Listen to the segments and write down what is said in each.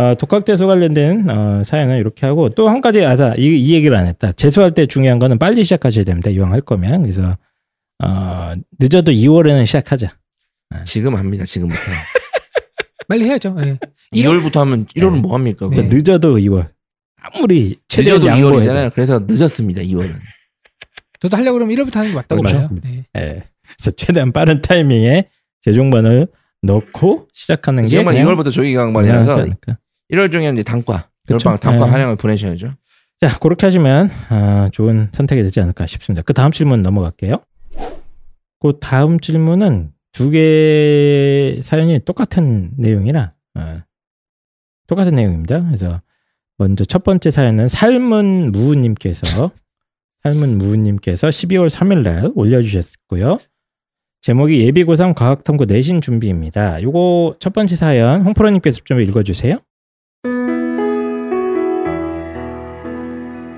어, 독학재수 관련된 어, 사연은 이렇게 하고 또 한 가지 아다 이, 이 얘기를 안 했다. 재수할 때 중요한 거는 빨리 시작하셔야 됩니다. 이왕 할 거면 그래서 어, 늦어도 2월에는 시작하자. 지금 합니다. 지금부터. 빨리 해야죠. 예. 2월부터 하면 1월은 네. 뭐 합니까? 네. 늦어도 2월. 아무리 최대한 2월이잖아요. 그래서 늦었습니다. 2월은. 저도 하려고 그러면 1월부터 하는 게 맞다고 그렇죠. 봐요. 맞습니다. 네. 예. 그래서 최대한 빠른 타이밍에 재종반을 넣고 시작하는 게 그냥 2월부터 조기 강반이라서. 1월 중에 이제 단과? 겨울방학 단과 네. 한양을 보내셔야죠. 자, 그렇게 하시면 아, 좋은 선택이 되지 않을까 싶습니다. 그 다음 질문 넘어갈게요. 그 다음 질문은 두 개 사연이 똑같은 내용이라 어, 똑같은 내용입니다. 그래서 먼저 첫 번째 사연은 삶은 무우님께서 삶은 무우님께서 12월 3일 날 올려주셨고요. 제목이 예비고3 과학탐구 내신 준비입니다. 요거 첫 번째 사연 홍프로님께서 좀 읽어주세요.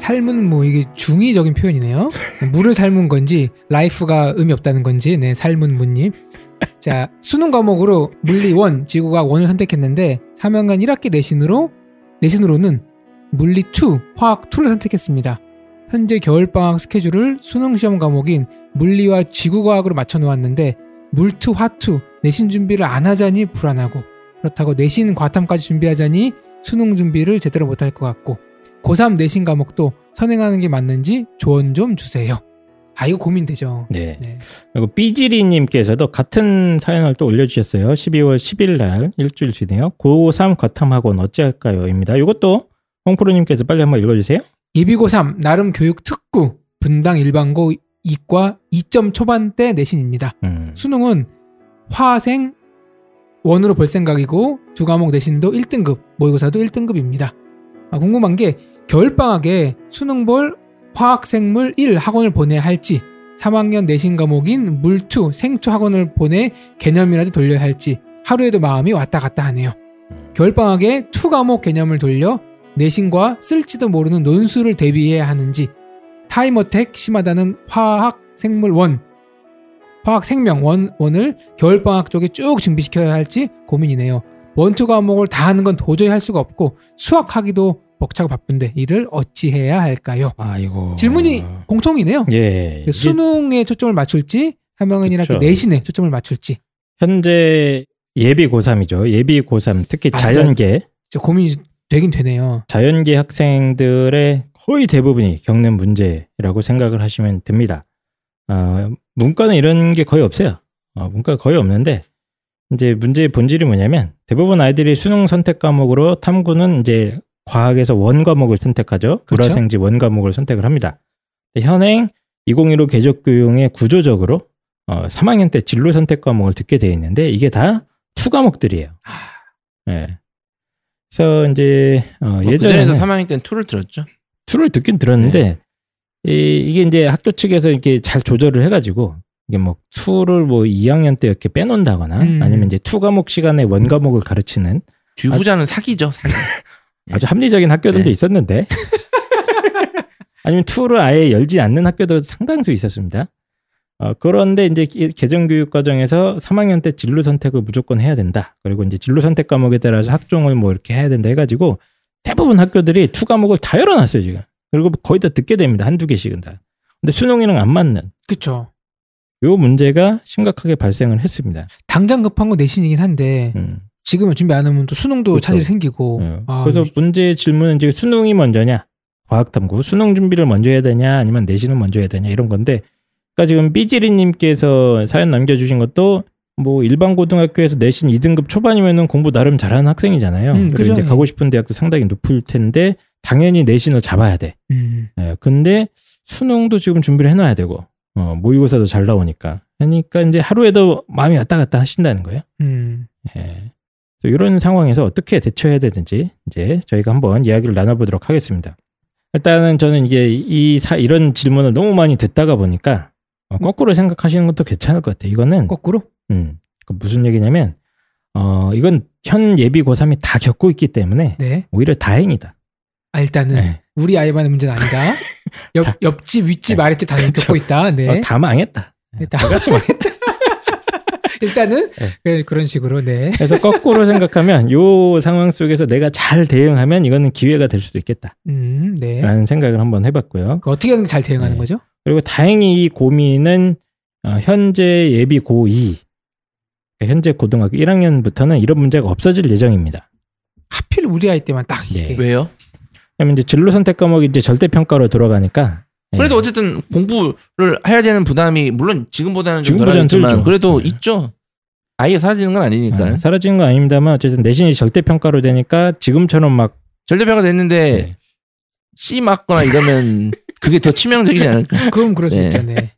삶은 뭐 이게 중의적인 표현이네요. 물을 삶은 건지 life가 의미 없다는 건지 네 삶은 무님. 자 수능 과목으로 물리 1, 지구과학 1을 선택했는데 3학년 1학기 내신으로 내신으로는 물리 2, 화학 2를 선택했습니다. 현재 겨울방학 스케줄을 수능 시험 과목인 물리와 지구과학으로 맞춰 놓았는데 물투, 화투 내신 준비를 안 하자니 불안하고 그렇다고 내신 과탐까지 준비하자니 수능 준비를 제대로 못할 것 같고 고3 내신 과목도 선행하는 게 맞는지 조언 좀 주세요. 아 이거 고민되죠. 네. 네. 그리고 삐지리님께서도 같은 사연을 또 올려주셨어요. 12월 10일 날 일주일 뒤네요. 고3 과탐학원 어찌할까요? 입니다. 이것도 홍프로님께서 빨리 한번 읽어주세요. 예비고3 나름 교육 특구 분당 일반고 이과 2점 초반대 내신입니다. 음, 수능은 화생 원으로 볼 생각이고 두 과목 내신도 1등급, 모의고사도 1등급입니다. 아, 궁금한 게 겨울방학에 수능 볼 화학생물 1 학원을 보내야 할지 3학년 내신 과목인 물2 생초 학원을 보내 개념이라도 돌려야 할지 하루에도 마음이 왔다 갔다 하네요. 겨울방학에 2 과목 개념을 돌려 내신과 쓸지도 모르는 논술을 대비해야 하는지 time attack 심하다는 화학 생물 one 화학 생명 one, one을 겨울방학 쪽에 쭉 준비시켜야 할지 고민이네요. one two 과목을 다 하는 건 도저히 할 수가 없고 수학하기도 벅차고 바쁜데 이를 어찌해야 할까요? 아이고. 질문이 공통이네요. 예. 이게 수능에 초점을 맞출지 3학년이나 그쵸. 내신에 초점을 맞출지 현재 예비 고3이죠. 예비 고3 특히 아, 자연계 진짜 고민이 되긴 되네요. 자연계 학생들의 거의 대부분이 겪는 문제라고 생각을 하시면 됩니다. 어, 문과는 이런 게 거의 없어요. 어, 문과 거의 없는데 이제 문제의 본질이 뭐냐면 대부분 아이들이 수능 선택 과목으로 탐구는 이제 과학에서 원 과목을 선택하죠. 그렇죠. 불화생지 원 과목을 선택을 합니다. 현행 2015 개정교육이 구조적으로 어, 3학년 때 진로 선택 과목을 듣게 돼 있는데 이게 다 two 과목들이에요. 예. 그래서 이제 어, 뭐 예전에는 그전에도 3학년 때는 two를 들었죠. two를 듣긴 들었는데 이, 이게 이제 학교 측에서 이렇게 잘 조절을 해가지고 이게 뭐 two를 뭐 2학년 때 이렇게 빼놓는다거나 음. 아니면 이제 two 과목 시간에 one 과목을 가르치는 뒤후자는 사기죠. 사기. 아주 합리적인 학교들도 네. 있었는데 아니면 two를 아예 열지 않는 학교도 상당수 있었습니다. 어, 그런데 이제 이 개정 교육 과정에서 3학년 때 진로 선택을 무조건 해야 된다. 그리고 이제 진로 선택 과목에 따라서 학종을 뭐 이렇게 해야 된다 해가지고 대부분 학교들이 two 과목을 다 열어놨어요 지금. 그리고 거의 다 듣게 됩니다 한두 개씩은 다. 근데 수능이랑 안 맞는 그쵸. 요 문제가 심각하게 발생을 했습니다. 당장 급한 건 내신이긴 한데 음. 지금은 준비 안 하면 또 수능도 그쵸. 차질이 생기고 예. 아, 그래서 이거 문제의 질문은 이제 수능이 먼저냐, 과학탐구, 수능 준비를 먼저 해야 되냐, 아니면 내신을 먼저 해야 되냐 이런 건데, 그러니까 지금 삐지리님께서 사연 남겨주신 것도 뭐 일반 고등학교에서 내신 2등급 초반이면은 공부 나름 잘하는 학생이잖아요. 음, 그리고 그죠. 이제 가고 싶은 대학도 상당히 높을 텐데 당연히 내신을 잡아야 돼. 음. 예, 근데 수능도 지금 준비를 해놔야 되고, 어, 모의고사도 잘 나오니까. 그러니까 이제 하루에도 마음이 왔다 갔다 하신다는 거예요. 음. 예. 이런 상황에서 어떻게 대처해야 되는지 이제 저희가 한번 이야기를 나눠보도록 하겠습니다. 일단은 저는 이게 이 사, 이런 질문을 너무 많이 듣다가 보니까 어, 거꾸로 생각하시는 것도 괜찮을 것 같아요. 이거는 거꾸로? 음, 그 무슨 얘기냐면 어, 이건 현 예비 고3이 다 겪고 있기 때문에 네. 오히려 다행이다. 아, 일단은 네. 우리 아이만의 문제는 아니다. 옆, 다- 옆집, 윗집, 네. 아랫집 다 그쵸. 겪고 있다. 네. 어, 다 망했다. 네, 다- 다 같이 망했다. 일단은 네. 네, 그런 식으로 네. 그래서 거꾸로 생각하면 요 상황 속에서 내가 잘 대응하면 이거는 기회가 될 수도 있겠다라는 음, 네. 생각을 한번 해봤고요. 그 어떻게 하는 게 잘 대응하는 네. 거죠? 그리고 다행히 이 고민은 어, 현재 예비 고2 그러니까 현재 고등학교 1학년부터는 이런 문제가 없어질 예정입니다. 하필 우리 아이 때만 딱 네. 이게 왜요? 왜냐면 이제 진로 선택 과목이 이제 절대 평가로 들어가니까 예. 그래도 어쨌든 공부를 해야 되는 부담이 물론 지금보다는 좀 덜죠. 그래도 네. 있죠. 아예 사라지는 건 아니니까. 아, 사라진 건 아닙니다만 어쨌든 내신이 절대 평가로 되니까 지금처럼 막 절대 평가 됐는데 네. C 맞거나 이러면 그게 더 치명적이지 않을까? 그럼 그럴 수 네. 네.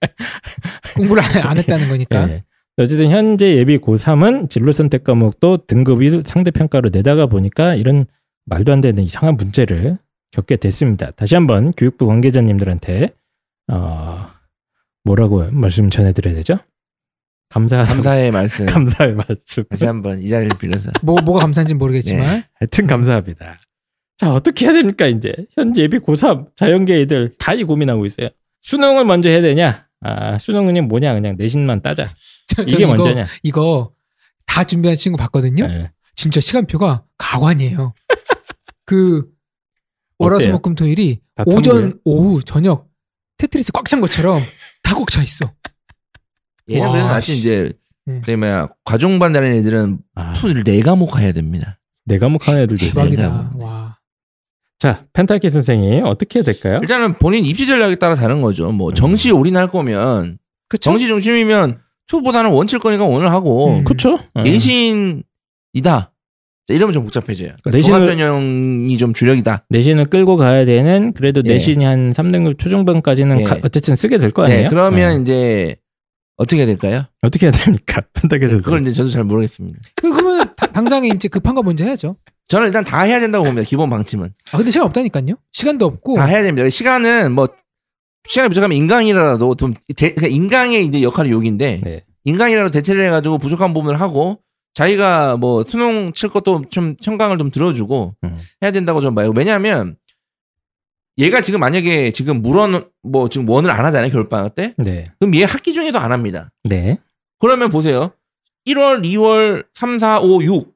공부를 안, 안 했다는 거니까. 예. 어쨌든 현재 예비 고3은 진로 선택 과목도 등급이 상대 평가로 내다가 보니까 이런 말도 안 되는 이상한 문제를 겪게 됐습니다. 다시 한번 교육부 관계자님들한테 어, 뭐라고 말씀 전해드려야 되죠? 감사 감사의 말씀 감사의 말씀. 다시 한번 이 자리를 빌어서 뭐 뭐가 감사한지 모르겠지만 하여튼 감사합니다. 자 어떻게 해야 됩니까 이제 현재 예비 고3 자연계 애들 다 이 고민하고 있어요. 수능을 먼저 해야 되냐? 아 수능은 그냥 뭐냐 그냥 내신만 따자. 저, 저 이게 이거, 먼저냐? 이거 다 준비한 친구 봤거든요. 예. 진짜 시간표가 가관이에요. 그 월화수목금토일이 다 오전? 오후, 저녁 테트리스 꽉 찬 것처럼 다 꽉 차 있어. 얘네들은 와, 씨. 이제 음. 그래 뭐야 과중반 다니는 애들은 아, 풀네 과목 해야 됩니다. 내 과목 하는 애들도 있어요. 대박이다. 와. 자, 펜타키 선생이 어떻게 해야 될까요? 일단은 본인 입시 전략에 따라 다른 거죠. 뭐 음. 정시 올인할 거면 그쵸? 정시 중심이면 투보다는 원칠 거니까 오늘 하고 음. 그쵸? 어. 내신이다. 자, 이러면 좀 복잡해져요. 그러니까 내신을- 종합 전형이 좀 주력이다. 내신을 끌고 가야 되는 그래도 예. 내신이 한 3등급 초중반까지는 예. 가- 어쨌든 쓰게 될 거 아니에요? 네, 그러면 예. 이제 어떻게 해야 될까요? 어떻게 해야 됩니까? 펜타키 선생. 그걸 이제 저도 잘 모르겠습니다. 그- 그러면 다- 당장에 이제 급한 거 먼저 해야죠. 저는 일단 다 해야 된다고 봅니다. 기본 방침은 아 근데 시간 없다니까요. 시간도 없고. 다 해야 됩니다. 시간은 뭐 시간이 부족하면 인강이라도 좀 대- 그러니까 인강의 이제 역할이 여기인데 네. 인강이라도 대체를 해가지고 부족한 부분을 하고 자기가 뭐 수능 칠 것도 좀 청강을 좀 들어주고 음. 해야 된다고 좀 봐요. 왜냐하면 얘가 지금 만약에 지금 물원 뭐 지금 원을 안 하잖아요 겨울방학 때 네. 그럼 얘 학기 중에도 안 합니다. 네. 그러면 보세요. 1월, 2월, 3, 4, 5, 6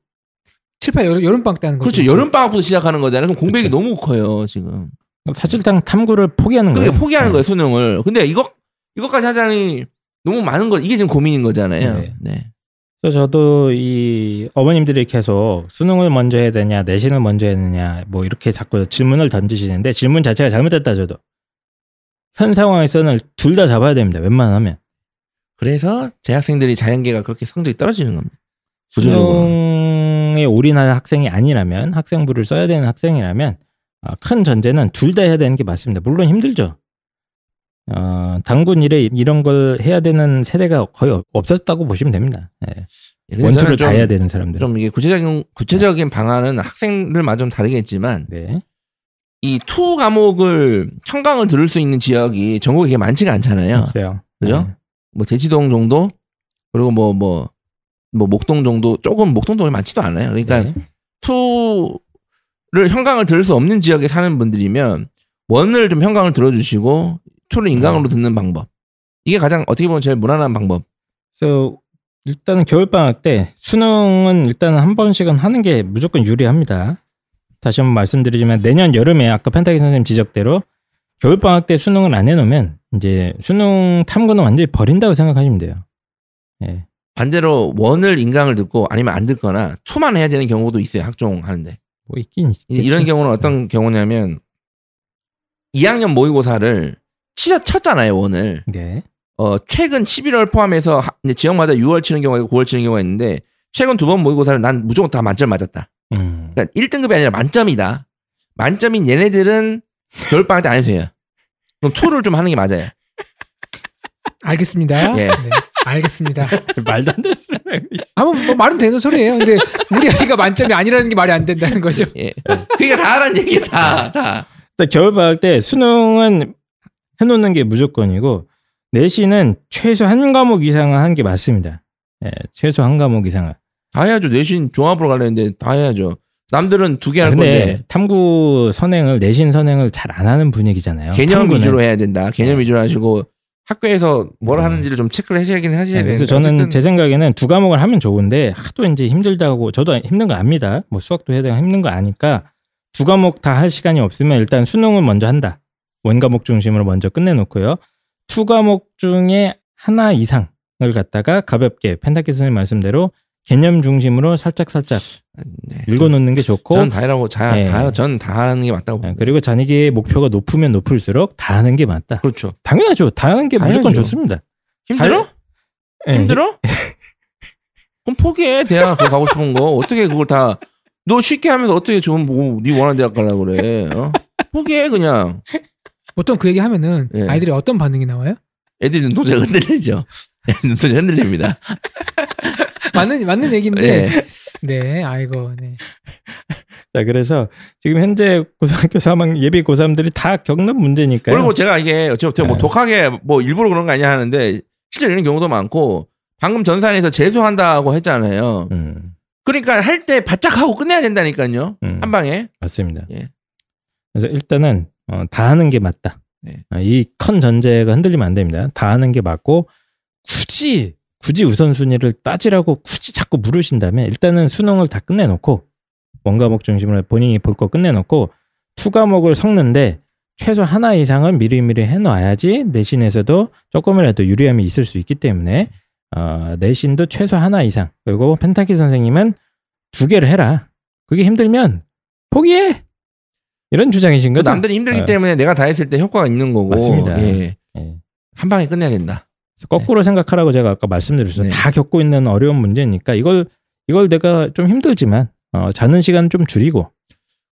7, 8 여름, 여름방학 때 하는 거죠. 그렇죠. 여름방학부터 시작하는 거잖아요. 그럼 공백이 그렇죠. 너무 커요 지금. 사실상 탐구를 포기하는 거예요. 포기하는 네. 거예요 수능을. 근데 이거 이것까지 하자니 너무 많은 거 이게 지금 고민인 거잖아요. 네. 네. 그래서 저도 이 어머님들이 계속 수능을 먼저 해야 되냐, 내신을 먼저 해야 되냐, 뭐 이렇게 자꾸 질문을 던지시는데 질문 자체가 잘못됐다 저도. 현 상황에서는 둘 다 잡아야 됩니다. 웬만하면. 그래서 재학생들이 자연계가 그렇게 성적이 떨어지는 겁니다. 수능에 올인할 학생이 아니라면 학생부를 써야 되는 학생이라면 아, 큰 전제는 둘 다 해야 되는 게 맞습니다. 물론 힘들죠. 어, 당군 일에 이런 걸 해야 되는 세대가 거의 없- 없었다고 보시면 됩니다. 예. 예, 원투를 다 좀- 해야 되는 사람들. 좀 이게 구체적인 구체적인 방안은 학생들마다 좀 다르겠지만 네. 이투 과목을 청강을 들을 수 있는 지역이 전국에 많지가 않잖아요. 없어요. 그죠? 네. 뭐 대치동 정도 그리고 뭐뭐뭐 목동 정도 조금 목동도 많지도 않아요. 그러니까 네. 투를 현강을 들을 수 없는 지역에 사는 분들이면 원을 좀 현강을 들어주시고 투를 인강으로 음. 듣는 방법. 이게 가장 어떻게 보면 제일 무난한 방법. 그래서 일단은 겨울방학 때 수능은 일단은 한 번씩은 하는 게 무조건 유리합니다. 다시 한번 말씀드리지만 내년 여름에 아까 펜타기 선생님 지적대로 겨울방학 때 수능을 안 해놓으면 이제 수능 탐구는 완전히 버린다고 생각하시면 돼요. 예. 반대로 원을 인강을 듣고 아니면 안 듣거나 투만 해야 되는 경우도 있어요. 학종 하는데. 뭐 있긴 있겠죠. 이- 이런 경우는 어떤 경우냐면 2학년 모의고사를 치자 쳤잖아요, 원을. 네. 어, 최근 11월 포함해서 하- 이제 지역마다 6월 치는 경우가 있고 9월 치는 경우가 있는데 최근 두 번 모의고사를 난 무조건 다 만점 맞았다. 음. 그러니까 1등급이 아니라 만점이다. 만점인 얘네들은 겨울방학 때 안 해도 돼요. 그럼 투를 좀 하는 게 맞아요. 알겠습니다. 예. 네, 알겠습니다. 말도 안 되는 소리. 아무 뭐 말은 되는 소리예요. 근데 우리 아이가 만점이 아니라는 게 말이 안 된다는 거죠. 예. 그러니까 다 하라는 얘기야, 다, 다. 일단 겨울 방학 때 수능은 해놓는 게 무조건이고 내신은 최소 한 과목 이상은 하는 게 맞습니다. 예, 최소 한 과목 이상은. 다 해야죠. 내신 종합으로 가려는데 다 해야죠. 남들은 두 개 할 건데 탐구 선행을 내신 선행을 잘 안 하는 분위기잖아요. 개념 탐구는. 위주로 해야 된다. 개념 네. 위주로 하시고 학교에서 뭘 네. 하는지를 좀 체크를 하셔야긴 하셔야 네, 그래서 되는데 저는 어쨌든 제 생각에는 두 과목을 하면 좋은데 하도 이제 힘들다고 저도 힘든 거 압니다. 뭐 수학도 해야 되고 힘든 거 아니까 두 과목 다 할 시간이 없으면 일단 수능은 먼저 한다. one 과목 중심으로 먼저 끝내놓고요. two 과목 중에 하나 이상을 갖다가 가볍게 펜타키 선생님 말씀대로 개념 중심으로 살짝 살짝 네. 읽어놓는 게 좋고 저는 다 하라고 자, 네. 다, 저는 다 하는 게 맞다고 네. 그리고 자기의 목표가 높으면 높을수록 다 하는 게 맞다. 그렇죠. 당연하죠. 다 하는 게 무조건 당연하죠. 좋습니다. 힘들어? 네, 힘들어? 그럼 포기해. 대학 그거 가고 싶은 거. 어떻게 그걸 다, 너 쉽게 하면서 어떻게 좋은, 뭐, 네 원하는 대학 가려고 그래. 어? 포기해, 그냥. 보통 그 얘기 하면은 예. 아이들이 어떤 반응이 나와요? 애들 눈도장 흔들리죠. 눈도장 흔들립니다. 맞는 맞는 얘기인데 예. 네 아이고 네 자, 그래서 지금 현재 고등학교 3학 예비 고3들이 다 겪는 문제니까요. 그리고 제가 이게, 저, 제가 뭐 네. 독하게 뭐 일부러 그런 거 아니야 하는데, 실제로 이런 경우도 많고, 방금 전산에서 재수한다고 했잖아요. 음, 그러니까 할 때 바짝 하고 끝내야 된다니까요. 음, 한 방에. 맞습니다. 예. 그래서 일단은 어, 다 하는 게 맞다. 네. 이건 전제가 흔들리면 안 됩니다. 다 하는 게 맞고 굳이 굳이 우선순위를 따지라고 굳이 자꾸 물으신다면 일단은 수능을 다 끝내놓고 one과목 중심으로 본인이 볼 거 끝내놓고 two 과목을 섞는데 최소 하나 이상은 미리미리 해놔야지 내신에서도 조금이라도 유리함이 있을 수 있기 때문에 어, 내신도 최소 하나 이상 그리고 펜타키 선생님은 두 개를 해라. 그게 힘들면 포기해. 이런 주장이신 그 거죠? 남들이 힘들기 어. 때문에 내가 다 했을 때 효과가 있는 거고. 맞습니다. 예. 예. 한 방에 끝내야 된다. 거꾸로 생각하라고 제가 아까 말씀드렸어요. 네. 다 겪고 있는 어려운 문제니까 이걸 이걸 내가 좀 힘들지만 어, 자는 시간 좀 줄이고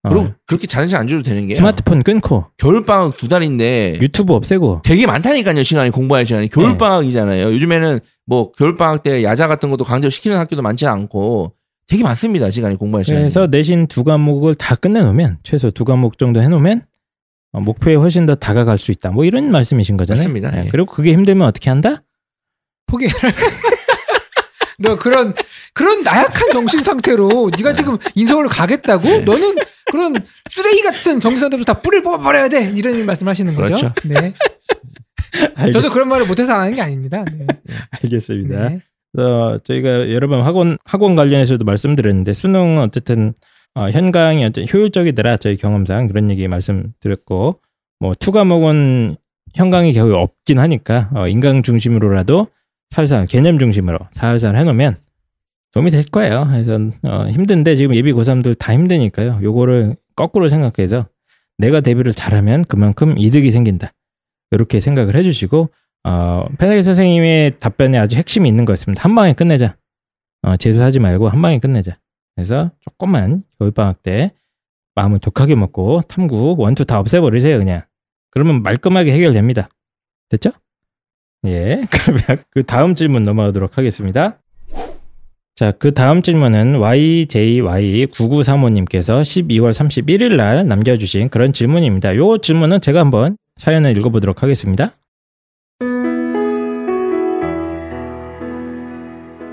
어, 그리고 그렇게 자는 시간 안 줘도 되는 게 스마트폰 끊고 겨울 방학 두 달인데 유튜브 없애고 되게 많다니까요 시간이 공부할 시간이 겨울 방학이잖아요. 요즘에는 뭐 겨울 방학 때 야자 같은 것도 강제로 시키는 학교도 많지 않고 되게 많습니다 시간이 공부할 시간이. 그래서 내신 두 과목을 다 끝내놓으면 최소 두 과목 정도 해놓으면 어, 목표에 훨씬 더 다가갈 수 있다. 뭐 이런 말씀이신 거잖아요. 맞습니다. 예, 예. 그리고 그게 힘들면 어떻게 한다? 포기를 너 그런 그런 나약한 정신 상태로 네가 지금 인서울 가겠다고 네. 너는 그런 쓰레기 같은 정신 상태로 다 뿌리를 뽑아버려야 돼 이런 말씀하시는 거죠 그렇죠. 네 저도 그런 말을 못해서 안 하는 게 아닙니다 네. 알겠습니다. 네. 어, 저희가 여러 번 학원 학원 관련해서도 말씀드렸는데 수능은 어쨌든 어, 현강이 어쨌든 효율적이더라 저희 경험상 그런 얘기 말씀드렸고 뭐 two 과목은 현강이 거의 없긴 하니까 어, 인강 중심으로라도 살살 개념 중심으로 살살 해놓으면 도움이 될 거예요. 그래서 어, 힘든데 지금 예비 고3들 다 힘드니까요. 요거를 거꾸로 생각해서 내가 대비를 잘하면 그만큼 이득이 생긴다. 이렇게 생각을 해주시고 어, 페나기 선생님의 답변에 아주 핵심이 있는 거였습니다. 한 방에 끝내자. 어, 재수하지 말고 한 방에 끝내자. 그래서 조금만 겨울방학 때 마음을 독하게 먹고 탐구 원투 다 없애버리세요 그냥. 그러면 말끔하게 해결됩니다. 됐죠? 예. 그러면 그 다음 질문 넘어가도록 하겠습니다. 자, 그 다음 질문은 YJY9935님께서 12월 31일 날 남겨주신 그런 질문입니다. 요 질문은 제가 한번 사연을 읽어보도록 하겠습니다.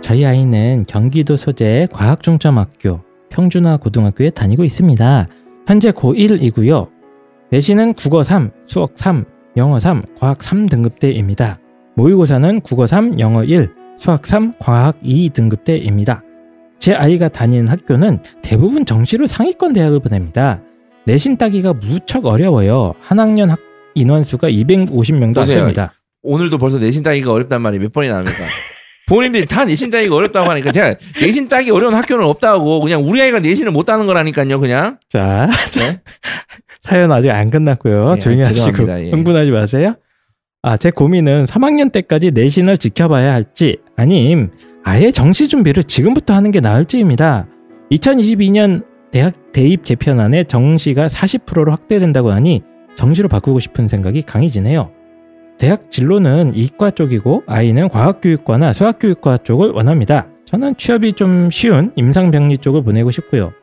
저희 아이는 경기도 소재 과학중점학교 평준화 고등학교에 다니고 있습니다. 현재 고1이고요. 내신은 국어 3, 수학 3, 영어 3, 과학 3 등급대입니다. 모의고사는 국어 3, 영어 1, 수학 3, 과학 2 등급대입니다. 제 아이가 다니는 학교는 대부분 정시로 상위권 대학을 보냅니다. 내신 따기가 무척 어려워요. 한 학년 학 인원수가 250명도 안. 됩니다. 오늘도 벌써 내신 따기가 어렵단 말이 몇 번이나 합니까? 부모님들이 다 내신 따기가 어렵다고 하니까 제가 내신 따기 어려운 학교는 없다고 그냥 우리 아이가 내신을 못 따는 거라니까요 그냥 자, 네? 사연 아직 안 끝났고요. 예, 조용히 하시고. 예. 흥분하지 마세요. 아, 제 고민은 3학년 때까지 내신을 지켜봐야 할지 아님 아예 정시 준비를 지금부터 하는 게 나을지입니다. 2022년 대학 대입 개편안에 정시가 40%로 확대된다고 하니 정시로 바꾸고 싶은 생각이 강해지네요. 대학 진로는 이과 쪽이고 아이는 과학교육과나 수학교육과 쪽을 원합니다. 저는 취업이 좀 쉬운 임상병리 쪽을 보내고 싶고요.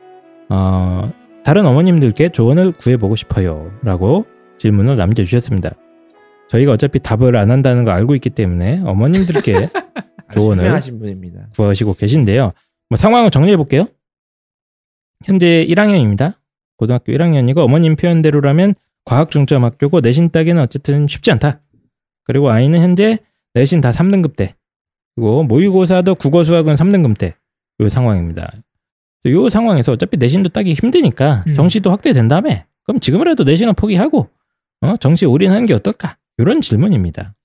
어, 다른 어머님들께 조언을 구해보고 싶어요. 라고 질문을 남겨주셨습니다. 저희가 어차피 답을 안 한다는 거 알고 있기 때문에 어머님들께 조언을 구하시고 계신데요. 뭐 상황을 정리해 볼게요. 현재 1학년입니다. 고등학교 1학년이고 어머님 표현대로라면 과학 중점 학교고 내신 따기는 어쨌든 쉽지 않다. 그리고 아이는 현재 내신 다 3등급대. 그리고 모의고사도 국어 수학은 3등급대. 요 상황입니다. 요 상황에서 어차피 내신도 따기 힘드니까 음. 정시도 확대된 다음에 그럼 지금이라도 내신은 포기하고 어? 정시 올인하는 게 어떨까? 이런 질문입니다.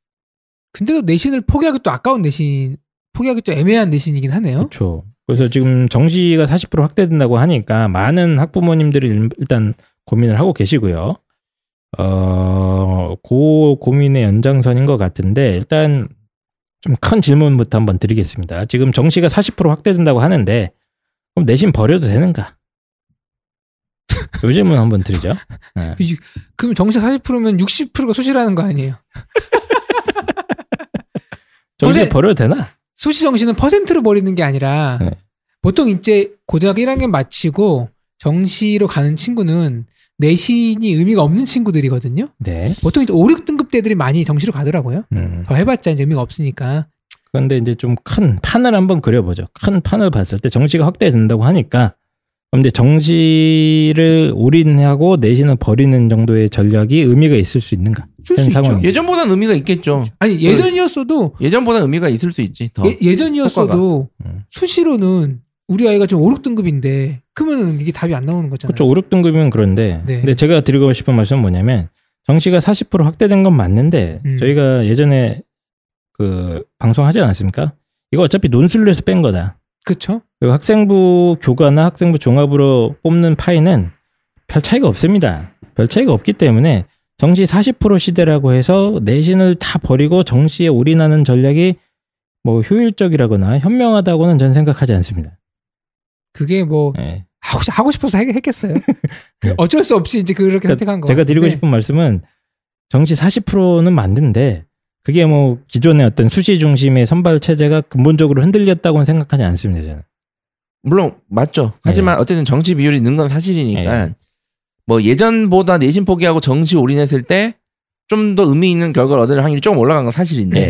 근데도 내신을 포기하기 또 아까운 내신, 포기하기 좀 애매한 내신이긴 하네요. 그렇죠. 그래서 지금 정시가 40% 확대된다고 하니까 많은 학부모님들이 일- 일단 고민을 하고 계시고요. 어, 그 고민의 연장선인 것 같은데 일단 좀 큰 질문부터 한번 드리겠습니다. 지금 정시가 40% 확대된다고 하는데 그럼 내신 버려도 되는가? 요 질문 한번 드리죠. 네. 그럼 정시 40%면 60%가 수시라는 거 아니에요? 정시 근데- 버려도 되나? 수시 정시는 퍼센트로 버리는 게 아니라 네. 보통 이제 고등학교 1학년 마치고 정시로 가는 친구는 내신이 의미가 없는 친구들이거든요. 네. 보통 이제 5, 6등급 대들이 많이 정시로 가더라고요. 음. 더 해봤자 이제 의미가 없으니까. 그런데 이제 좀 큰 판을 한번 그려보죠. 큰 판을 봤을 때 정시가 확대된다고 하니까 그럼 이제 정시를 올인하고 내신을 버리는 정도의 전략이 의미가 있을 수 있는가? 쓸수현 있죠. 상황이. 예전보다는 의미가 있겠죠. 아니 예전이었어도 예전보다 의미가 있을 수 있지. 더. 예, 예전이었어도 음. 수시로는 우리 아이가 지금 5, 6등급인데 그러면 이게 답이 안 나오는 거잖아요. 그렇죠. 5, 6등급이면 그런데 네. 근데 제가 드리고 싶은 말씀은 뭐냐면 정시가 40% 확대된 건 맞는데 음. 저희가 예전에 그 방송하지 않았습니까? 이거 어차피 논술로 해서 뺀 거다. 그렇죠. 학생부 교과나 학생부 종합으로 뽑는 파이는 별 차이가 없습니다. 별 차이가 없기 때문에 정시 40% 시대라고 해서 내신을 다 버리고 정시에 올인하는 전략이 뭐 효율적이라거나 현명하다고는 전 생각하지 않습니다. 그게 뭐 예. 하고, 싶- 하고 싶어서 했- 했겠어요. 그 네. 어쩔 수 없이 이제 그렇게 그러니까 선택한 거. 제가 드리고 싶은 말씀은 정시 40%는 맞는데 그게 뭐 기존의 어떤 수시 중심의 선발 체제가 근본적으로 흔들렸다고는 생각하지 않습니다. 저는. 물론 맞죠. 하지만 어쨌든 정치 비율이 는 건 사실이니까 네. 뭐 예전보다 내신 포기하고 정시 올인했을 때 좀 더 의미 있는 결과를 얻을 확률이 조금 올라간 건 사실인데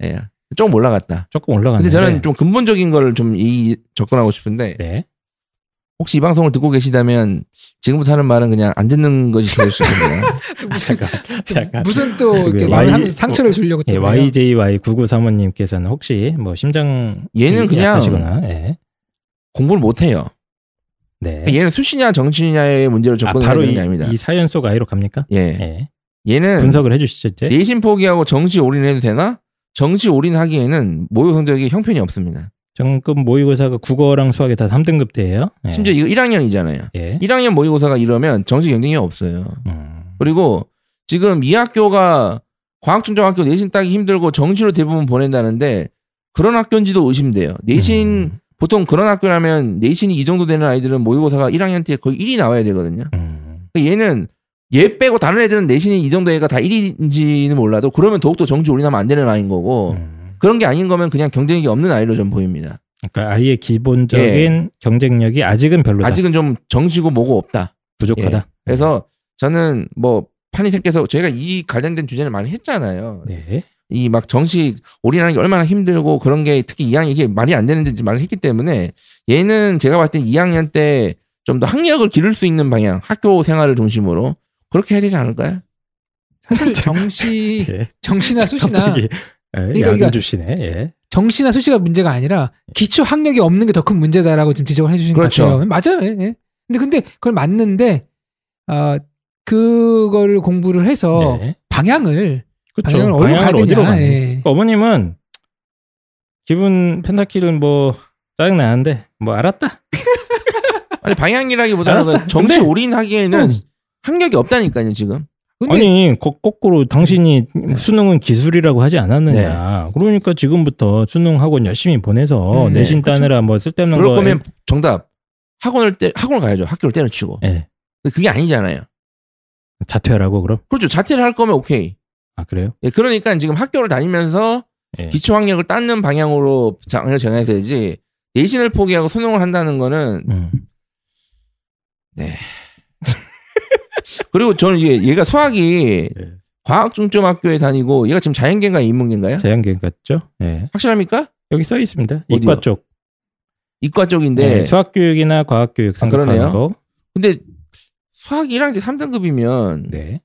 네. 예. 조금 올라갔다. 조금 올라갔는데. 근데 저는 좀 근본적인 거를 좀 이 접근하고 싶은데 네. 혹시 이 방송을 듣고 계시다면 지금부터 하는 말은 그냥 안 듣는 것이 좋을 수 있겠네요. 무슨 잠깐, 잠깐. 무슨 또 이렇게 그 Y- 한- 상처를 주려고 또 예, 그래요. YJY9935님께서는 혹시 뭐 심장 얘는 그냥 약하시거나 예. 공부를 못 해요. 네. 얘는 수시냐 정시냐의 문제로 아, 접근을 바로 하는 이, 게 아닙니다. 이 사연 속 아이로 갑니까? 예. 예. 얘는 분석을 해주시죠 이제. 내신 포기하고 정시 올인해도 되나? 정시 올인하기에는 모의 성적이 형편이 없습니다. 정급 모의고사가 국어랑 수학이 다 3등급대예요. 예. 심지어 이거 1학년이잖아요. 예. 1학년 모의고사가 이러면 정시 경쟁이 없어요. 음. 그리고 지금 이 학교가 과학중점학교 내신 따기 힘들고 정시로 대부분 보낸다는데 그런 학교인지도 의심돼요. 내신 음. 보통 그런 학교라면 내신이 이 정도 되는 아이들은 모의고사가 1학년 때 거의 1이 나와야 되거든요. 음. 얘는 얘 빼고 다른 애들은 내신이 이 정도 애가 다 1인지는 몰라도 그러면 더욱더 정시 올인하면 안 되는 아이인 거고 음. 그런 게 아닌 거면 그냥 경쟁력이 없는 아이로 좀 보입니다. 그러니까 아이의 기본적인 경쟁력이 아직은 별로다. 예. 아직은 좀 정시고 뭐고 없다. 부족하다. 그래서 저는 뭐 판이새께서 저희가 이 관련된 주제를 많이 했잖아요. 네. 이 막 정시 올인하는 게 얼마나 힘들고 그런 게 특히 2학년 이게 말이 안 되는지 말을 했기 때문에 얘는 제가 봤을 때 2학년 때 좀 더 학력을 기를 수 있는 방향 학교 생활을 중심으로 그렇게 해야 되지 않을까요? 사실 정시 예. 정시나 수시나 예, 그러니까 주시네. 예. 정시나 수시가 문제가 아니라 기초 학력이 없는 게 더 큰 문제다라고 지금 지적을 해주신 그렇죠. 것 같아요. 맞아요. 예, 예. 근데 근데 그걸 맞는데 어 그거를 공부를 해서 네. 방향을 그렇죠. 방향을 어디로 가야 방향을 어디로 되냐. 가냐. 예. 그러니까 어머님은 기분 펜타키를 뭐 짜증 나는데 뭐 알았다. 아니 방향이라기보다는. 정시 올인하기에는 응. 학력이 없다니까요 지금. 아니 거, 거꾸로 당신이 수능은 기술이라고 하지 않았느냐. 그러니까 지금부터 수능 학원 열심히 보내서 음, 네, 내신 그쵸. 따느라 뭐 쓸데없는 그럴 거. 거면 정답 학원을 때 학원을 가야죠 학교를 때려치고. 예. 근데 그게 아니잖아요. 자퇴하라고 그럼? 그렇죠 자퇴를 할 거면 오케이. 아 그래요? 예, 그러니까 지금 학교를 다니면서 예. 기초 학력을 닦는 방향으로 장을 정해야지 내신을 포기하고 수능을 한다는 거는 음. 그리고 저는 얘, 얘가 수학이 예. 과학 중점 학교에 다니고 얘가 지금 자연계인가 인문계인가요? 자연계인 같죠? 예. 확실합니까? 여기 써 있습니다. 어디요? 이과 쪽. 이과 쪽인데 네, 수학 교육이나 과학 교육 아, 생각하는 그러네요. 거. 근데 수학 1학년 3등급이면 네.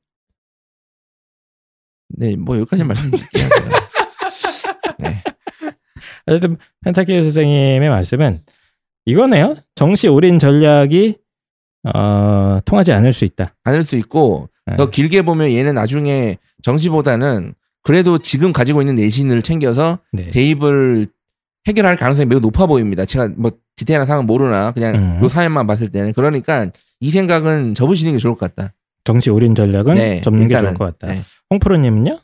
네, 뭐 여기까지 말씀드릴게요. 네. 어쨌든 펜타키오 선생님의 말씀은 이거네요. 정시 올인 전략이 어, 통하지 않을 수 있다. 않을 수 있고 네. 더 길게 보면 얘는 나중에 정시보다는 그래도 지금 가지고 있는 내신을 챙겨서 네. 대입을 해결할 가능성이 매우 높아 보입니다. 제가 뭐 디테일한 상황 모르나 그냥 음. 요 사연만 봤을 때는 그러니까 이 생각은 접으시는 게 좋을 것 같다. 정시 올인 전략은 네, 접는 게 일단은, 좋을 것 같다. 네. 홍프로님은요?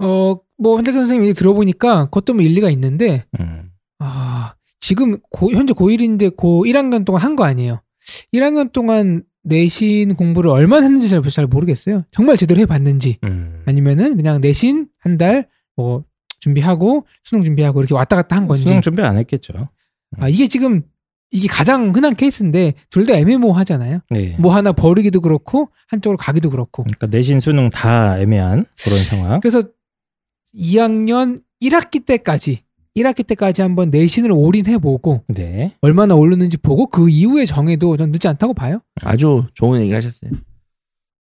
어, 뭐 현택 선생님 얘기 들어보니까 그것도 뭐 일리가 있는데 음. 아, 지금 고, 현재 고1인데 고 1학년 동안 한 거 아니에요. 1학년 동안 내신 공부를 얼마나 했는지 잘, 잘 모르겠어요. 정말 제대로 해봤는지 음. 아니면은 그냥 내신 한 달 뭐 준비하고 수능 준비하고 이렇게 왔다 갔다 한 건지. 수능 준비 안 했겠죠. 아, 이게 지금 이게 가장 흔한 케이스인데 둘 다 애매모호하잖아요. 네. 뭐 하나 버리기도 그렇고 한쪽으로 가기도 그렇고. 그러니까 내신 수능 다 애매한 그런 상황. 그래서 2학년 1학기 때까지 1학기 때까지 한번 내신을 올인해보고 네. 얼마나 오르는지 보고 그 이후에 정해도 전 늦지 않다고 봐요. 아주 좋은 얘기를 하셨어요.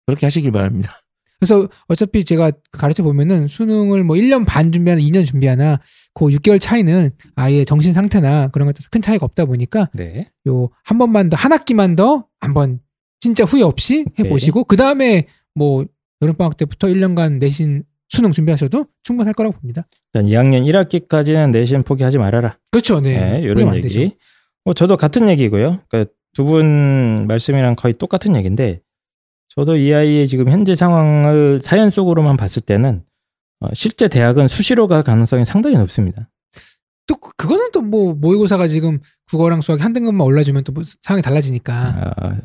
그렇게 하시길 바랍니다. 그래서 어차피 제가 가르쳐 보면은 수능을 뭐 1년 반 준비하나 2년 준비하나 그 6개월 차이는 아예 정신 상태나 그런 것에 큰 차이가 없다 보니까 네. 요한 번만 더 한 학기만 더 한번 진짜 후회 없이 해 보시고 그 다음에 뭐 여름방학 때부터 1년간 내신 수능 준비하셔도 충분할 거라고 봅니다. 일단 2학년 1학기까지는 내신 포기하지 말아라. 그렇죠, 네. 네, 이런 안 얘기. 되죠. 뭐 저도 같은 얘기고요. 그러니까 두 분 말씀이랑 거의 똑같은 얘기인데 저도 이 아이의 지금 현재 상황을 사연 속으로만 봤을 때는 어, 실제 대학은 수시로 갈 가능성이 상당히 높습니다. 또 그- 그거는 또 뭐 모의고사가 지금 국어랑 수학 한 등급만 올라주면 또 뭐 상황이 달라지니까 아,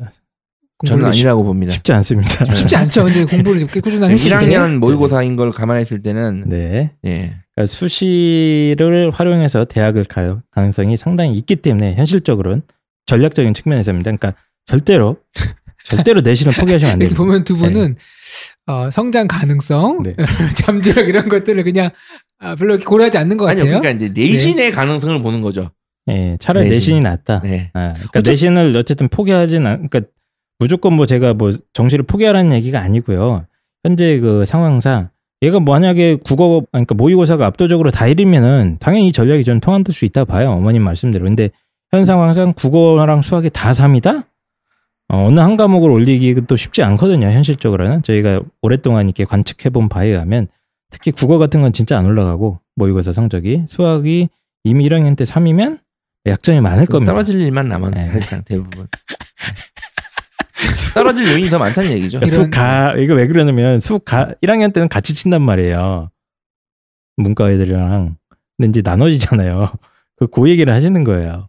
저는 아니라고 봅니다. 쉽지 않습니다. 네. 쉽지 않죠. 근데 공부를 꾸준하게 했을 때 1학년 모의고사인 걸 감안했을 때는 네. 예. 그러니까 수시를 활용해서 대학을 갈 가능성이 상당히 있기 때문에 현실적으로는 전략적인 측면에서입니다. 그러니까 절대로 절대로 내신을 포기하시면 안 됩니다. 보면 두 분은 어, 성장 가능성, 네. 잠재력 이런 것들을 그냥 아, 별로 고려하지 않는 것 아니요, 같아요. 그러니까 이제 내신의 가능성을 보는 거죠. 예, 차라리 내신. 내신 이 낫다. 네. 아, 그러니까 어쩌- 내신을 어쨌든 포기하진 않, 그러니까 무조건 뭐 제가 뭐 정시를 포기하라는 얘기가 아니고요. 현재 그 상황상 얘가 만약에 국어, 그러니까 모의고사가 압도적으로 다 1이면은 당연히 이 전략이 저는 통할 수 있다고 봐요. 어머님 말씀대로. 근데 현 상황상 국어랑 수학이 다 3이다? 어, 어느 한 과목을 올리기도 쉽지 않거든요. 현실적으로는. 저희가 오랫동안 이렇게 관측해 본 바에 의하면 특히 국어 같은 건 진짜 안 올라가고 모의고사 성적이 수학이 이미 1학년 때 3이면 약점이 많을 겁니다. 떨어질 일만 남았네, 네. 대부분. 떨어질 요인이 더 많다는 얘기죠. 그러니까 수가 이거 왜 그러냐면 수가 1학년 때는 같이 친단 말이에요. 문과 애들이랑 근데 이제 나눠지잖아요. 그고 얘기를 하시는 거예요.